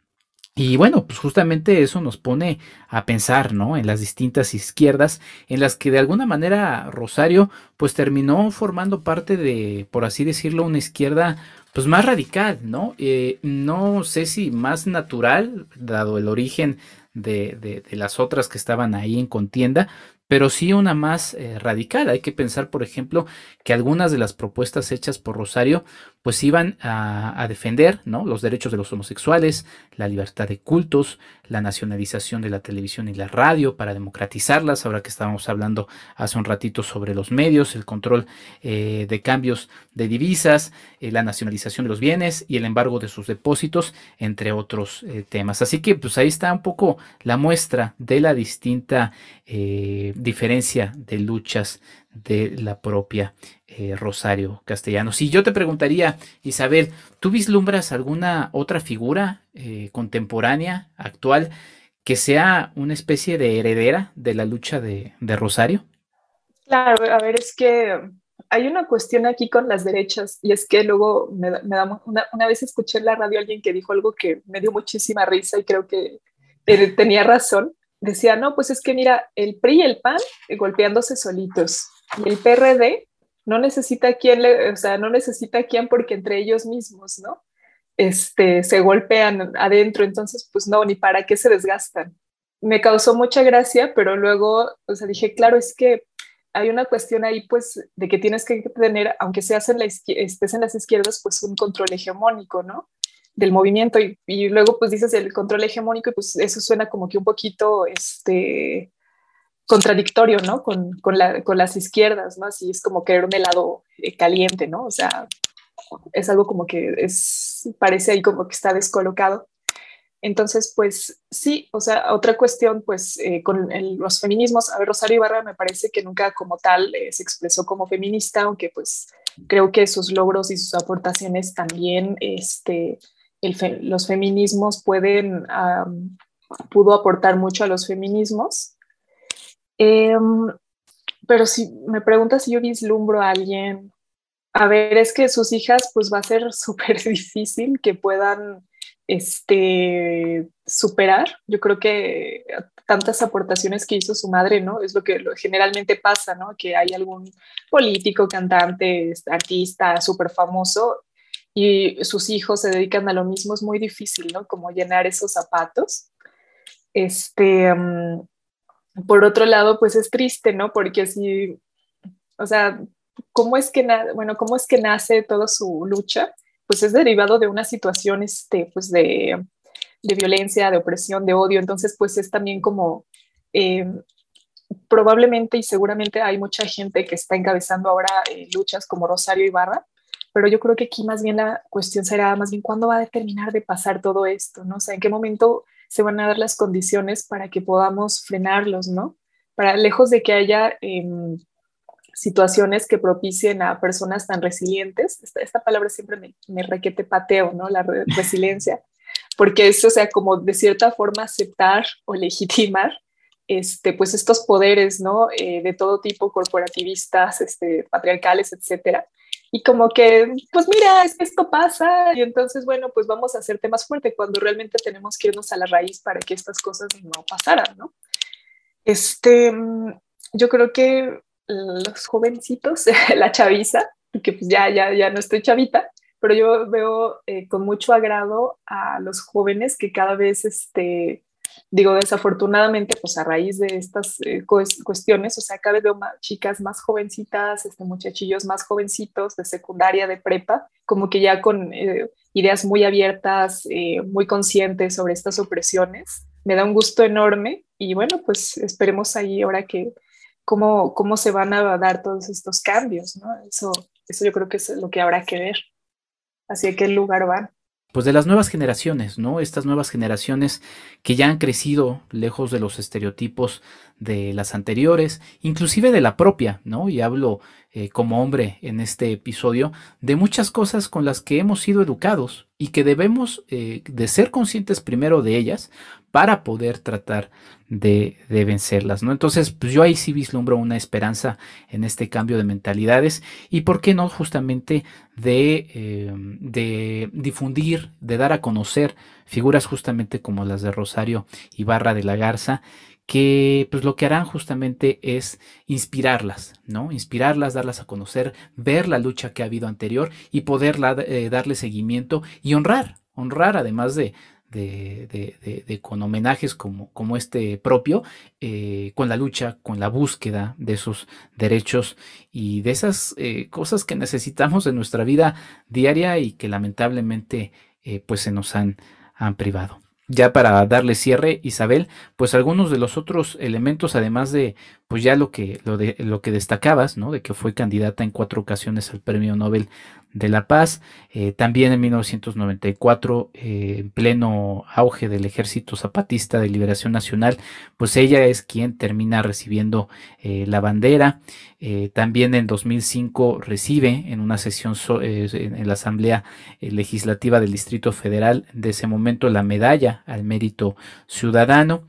Y bueno, pues justamente eso nos pone a pensar, ¿no? En las distintas izquierdas, en las que de alguna manera Rosario, pues terminó formando parte de, por así decirlo, una izquierda, pues más radical, ¿no? Eh, no sé si más natural, dado el origen de, de, las otras que estaban ahí en contienda, pero sí una más eh, radical. Hay que pensar, por ejemplo, que algunas de las propuestas hechas por Rosario pues iban a, defender ¿no? los derechos de los homosexuales, la libertad de cultos, la nacionalización de la televisión y la radio para democratizarlas, ahora que estábamos hablando hace un ratito sobre los medios, el control eh, de cambios de divisas, eh, la nacionalización de los bienes y el embargo de sus depósitos, entre otros temas. Así que pues ahí está un poco la muestra de la distinta diferencia de luchas de la propia eh, Rosario Castellano. Si yo te preguntaría, Isabel, ¿tú vislumbras alguna otra figura eh, contemporánea, actual, que sea una especie de heredera de la lucha de, Rosario? Claro, a ver, es que hay una cuestión aquí con las derechas y es que luego me, da, una, vez escuché en la radio a alguien que dijo algo que me dio muchísima risa y creo que eh, tenía razón decía, no, pues es que mira, el PRI y el PAN golpeándose solitos y el PRD no necesita quien le, o sea, no necesita quien porque entre ellos mismos, ¿no? Este, se golpean adentro, entonces, pues no, ni para qué se desgastan. Me causó mucha gracia, pero luego, o sea, dije, claro, es que hay una cuestión ahí, pues, de que tienes que tener, aunque seas en la estés en las izquierdas, pues un control hegemónico, ¿no? del movimiento y, luego pues dices el control hegemónico y pues eso suena como que un poquito este, contradictorio, ¿no? Con, con, la, las izquierdas, ¿no? Así es como querer un helado eh, caliente, ¿no? O sea, es algo como que es, parece ahí como que está descolocado. Entonces, pues sí, o sea, otra cuestión, pues eh, con los feminismos, a ver, Rosario Ibarra me parece que nunca como tal eh, se expresó como feminista, aunque pues creo que sus logros y sus aportaciones también, este, los feminismos pueden, pudo aportar mucho a los feminismos. Em, pero si me preguntas si yo vislumbro a alguien, a ver, es que sus hijas, pues va a ser [LAUGHS] súper difícil que puedan este, superar. Yo creo que tantas aportaciones que hizo su madre, ¿no? Es lo que generalmente pasa, ¿no? Que hay algún político, cantante, artista súper famoso y sus hijos se dedican a lo mismo, es muy difícil, ¿no? Como llenar esos zapatos. Este, mm, por otro lado, pues es triste, ¿no? Porque si, o sea, ¿cómo es que, bueno, cómo es que nace toda su lucha? Pues es derivado de una situación, este, pues de, de violencia, de opresión, de odio. Entonces, pues es también como, eh, probablemente y seguramente hay mucha gente que está encabezando ahora eh, luchas como Rosario Ibarra, pero yo creo que aquí más bien la cuestión será más bien cuándo va a terminar de pasar todo esto, ¿no? O sea, en qué momento se van a dar las condiciones para que podamos frenarlos, ¿no? Para lejos de que haya em, situaciones que propicien a personas tan resilientes, esta, palabra siempre me, me, requete pateo, ¿no? La resiliencia, porque es, o sea, como de cierta forma aceptar o legitimar este, pues estos poderes, ¿no? Eh, de todo tipo, corporativistas, este, patriarcales, etcétera, y como que, pues mira, es que esto pasa y entonces, bueno, pues vamos a hacerte más fuerte cuando realmente tenemos que irnos a la raíz para que estas cosas no pasaran, ¿no? Este, yo creo que los jovencitos, [LAUGHS] la chaviza, que pues ya, ya, ya no estoy chavita, pero yo veo eh, con mucho agrado a los jóvenes que cada vez, este, digo, desafortunadamente, pues a raíz de estas eh, cuestiones, o sea, cada vez veo chicas más jovencitas, este, muchachillos más jovencitos de secundaria, de prepa, como que ya con eh, ideas muy abiertas, muy conscientes sobre estas opresiones. Me da un gusto enorme y bueno, pues esperemos ahí ahora que cómo, cómo se van a dar todos estos cambios, ¿no? Eso, eso yo creo que es lo que habrá que ver. Hacia qué lugar van. Pues de las nuevas generaciones, ¿no? Estas nuevas generaciones que ya han crecido lejos de los estereotipos de las anteriores, inclusive de la propia, ¿no? Y hablo eh, como hombre en este episodio de muchas cosas con las que hemos sido educados y que debemos eh, de ser conscientes primero de ellas para poder tratar de, vencerlas, ¿no? Entonces, pues yo ahí sí vislumbro una esperanza en este cambio de mentalidades y, ¿por qué no? Justamente de, de difundir, de dar a conocer figuras justamente como las de Rosario Ibarra de la Garza, que pues lo que harán justamente es inspirarlas, ¿no? Inspirarlas, darlas a conocer, ver la lucha que ha habido anterior y poder eh, darle seguimiento y honrar, honrar además de, de, con homenajes como, como este propio, eh, con la lucha, con la búsqueda de esos derechos y de esas eh, cosas que necesitamos en nuestra vida diaria y que lamentablemente pues se nos han, han privado. Ya para darle cierre, Isabel, pues algunos de los otros elementos, además de, pues ya lo que, lo de, lo que destacabas, ¿no? De que fue candidata en cuatro ocasiones al Premio Nobel de la Paz, eh, también en 1994, eh, en pleno auge del Ejército Zapatista de Liberación Nacional, pues ella es quien termina recibiendo eh, la bandera. también en 2005 recibe en una sesión en la Asamblea Legislativa del Distrito Federal de ese momento la medalla al mérito ciudadano.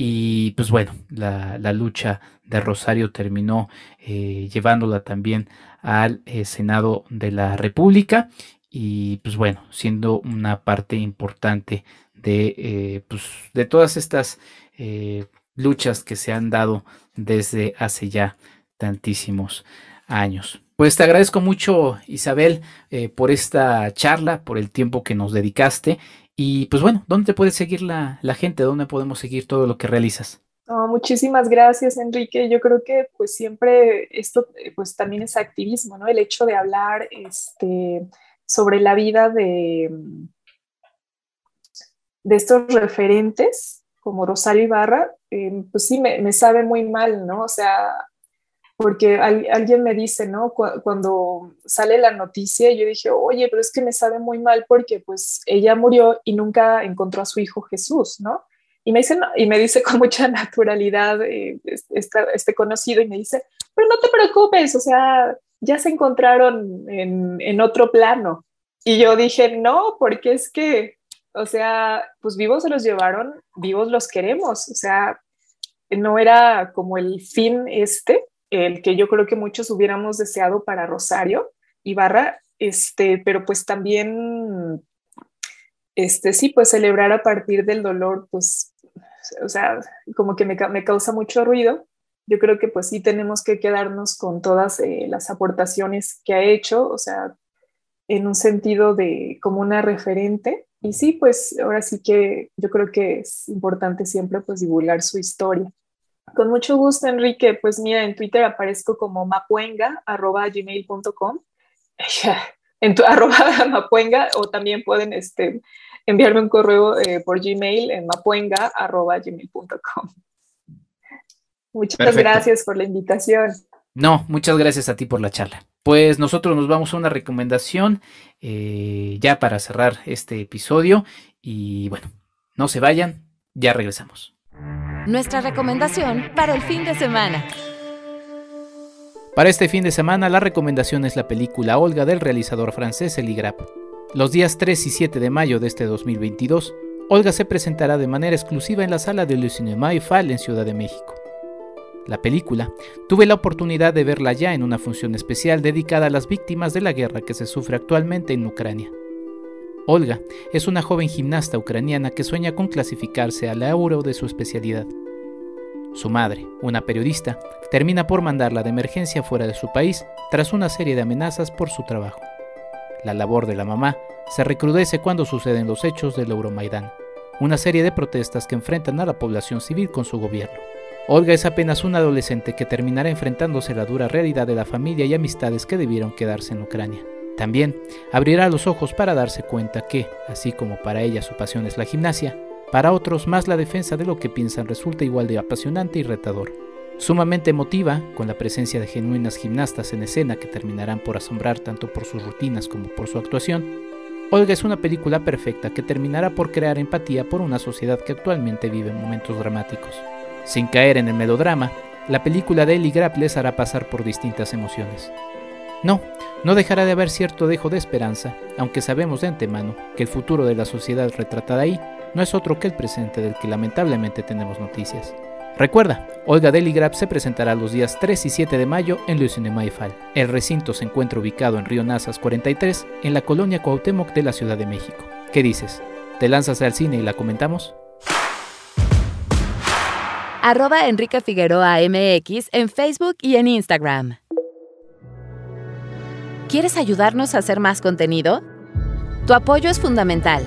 Y pues bueno, la, lucha de Rosario terminó llevándola también al eh, Senado de la República y pues bueno, siendo una parte importante de, eh, pues, de todas estas eh, luchas que se han dado desde hace ya tantísimos años. Pues te agradezco mucho Isabel por esta charla, por el tiempo que nos dedicaste y pues bueno, ¿dónde te puede seguir la, la gente? ¿Dónde podemos seguir todo lo que realizas? muchísimas gracias, Enrique. Yo creo que pues siempre esto eh, pues también es activismo, ¿no? El hecho de hablar este, sobre la vida de, de estos referentes como Rosario Ibarra, eh, pues sí me, sabe muy mal, ¿no? O sea, porque alguien me dice, ¿no? cuando sale la noticia, yo dije, oye, pero es que me sabe muy mal porque pues ella murió y nunca encontró a su hijo Jesús, ¿no? Y me dice, y me dice con [LAUGHS] mucha naturalidad eh, este, este, conocido y me dice, pero no te preocupes, o sea, ya se encontraron en, en otro plano. Y yo dije, no, porque es que, o sea, pues vivos se los llevaron, vivos los queremos, o sea, no era como el fin este, el que yo creo que muchos hubiéramos deseado para Rosario Ibarra, este, pero pues también, este, sí, pues celebrar a partir del dolor, pues o sea, como que me, me, causa mucho ruido. Yo creo que pues sí tenemos que quedarnos con todas eh, las aportaciones que ha hecho, o sea, en un sentido de como una referente. Y sí, pues ahora sí que yo creo que es importante siempre pues divulgar su historia. Con mucho gusto, Enrique. Pues mira, en Twitter aparezco como mapuenga, arroba gmail.com. [LAUGHS] en tu [LAUGHS] arroba mapuenga o también pueden este, enviarme un correo eh, por Gmail en mapuenga.gmail.com. Muchas gracias por la invitación. No, muchas gracias a ti por la charla. Pues nosotros nos vamos a una recomendación eh, ya para cerrar este episodio y bueno, no se vayan, ya regresamos. Nuestra recomendación para el fin de semana. Para este fin de semana la recomendación es la película Olga del realizador francés Eli Grapp. Los días 3 y 7 de mayo de este 2022, Olga se presentará de manera exclusiva en la sala de Le Cinéma Eiffel en Ciudad de México. La película tuve la oportunidad de verla ya en una función especial dedicada a las víctimas de la guerra que se sufre actualmente en Ucrania. Olga es una joven gimnasta ucraniana que sueña con clasificarse a la Euro de su especialidad. Su madre, una periodista, termina por mandarla de emergencia fuera de su país tras una serie de amenazas por su trabajo. La labor de la mamá se recrudece cuando suceden los hechos del Euromaidán, una serie de protestas que enfrentan a la población civil con su gobierno. Olga es apenas una adolescente que terminará enfrentándose a la dura realidad de la familia y amistades que debieron quedarse en Ucrania. También abrirá los ojos para darse cuenta que, así como para ella su pasión es la gimnasia, para otros más la defensa de lo que piensan resulta igual de apasionante y retador. Sumamente emotiva, con la presencia de genuinas gimnastas en escena que terminarán por asombrar tanto por sus rutinas como por su actuación, Olga es una película perfecta que terminará por crear empatía por una sociedad que actualmente vive momentos dramáticos. Sin caer en el melodrama, la película de Ellie Grapp les hará pasar por distintas emociones. No, no dejará de haber cierto dejo de esperanza, aunque sabemos de antemano que el futuro de la sociedad retratada ahí no es otro que el presente del que lamentablemente tenemos noticias. Recuerda, Olga Deligrap se presentará los días 3 y 7 de mayo en Le Cinema El recinto se encuentra ubicado en Río Nazas 43, en la colonia Cuauhtémoc de la Ciudad de México. ¿Qué dices? ¿Te lanzas al cine y la comentamos? Arroba Enrique Figueroa MX en Facebook y en Instagram. ¿Quieres ayudarnos a hacer más contenido? Tu apoyo es fundamental.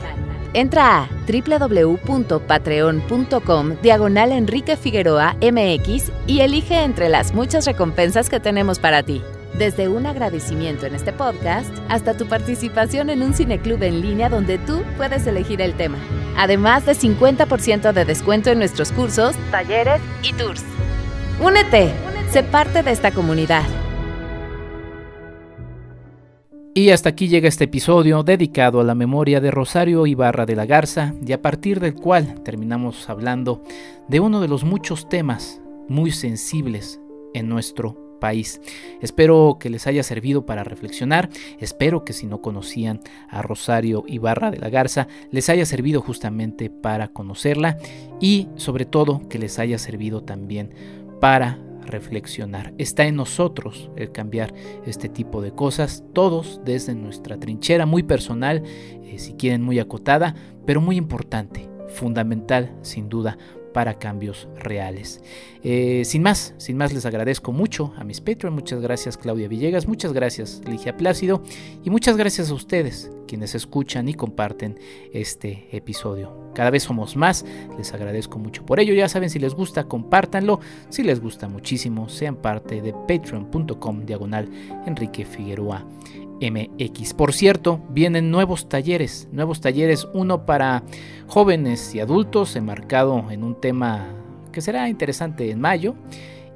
Entra a www.patreon.com diagonal Enrique Figueroa MX y elige entre las muchas recompensas que tenemos para ti. Desde un agradecimiento en este podcast hasta tu participación en un cineclub en línea donde tú puedes elegir el tema. Además de 50% de descuento en nuestros cursos, talleres y tours. Únete, sé parte de esta comunidad. Y hasta aquí llega este episodio dedicado a la memoria de Rosario Ibarra de la Garza y a partir del cual terminamos hablando de uno de los muchos temas muy sensibles en nuestro país. Espero que les haya servido para reflexionar, espero que si no conocían a Rosario Ibarra de la Garza, les haya servido justamente para conocerla y sobre todo que les haya servido también para reflexionar. Está en nosotros el cambiar este tipo de cosas, todos desde nuestra trinchera muy personal, eh, si quieren muy acotada, pero muy importante, fundamental sin duda para cambios reales. Eh, sin más, sin más les agradezco mucho a mis Patreon, muchas gracias Claudia Villegas, muchas gracias Ligia Plácido y muchas gracias a ustedes quienes escuchan y comparten este episodio. Cada vez somos más, les agradezco mucho por ello, ya saben si les gusta compártanlo, si les gusta muchísimo sean parte de patreon.com diagonal Enrique Figueroa. MX. Por cierto, vienen nuevos talleres, nuevos talleres, uno para jóvenes y adultos, enmarcado en un tema que será interesante en mayo,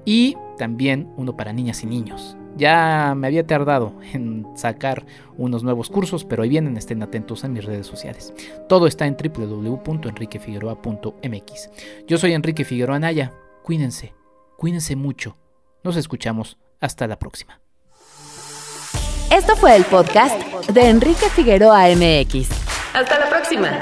y también uno para niñas y niños. Ya me había tardado en sacar unos nuevos cursos, pero ahí vienen, estén atentos a mis redes sociales. Todo está en www.enriquefigueroa.mx. Yo soy Enrique Figueroa Naya. Cuídense, cuídense mucho. Nos escuchamos. Hasta la próxima. Esto fue el podcast de Enrique Figueroa MX. Hasta la próxima.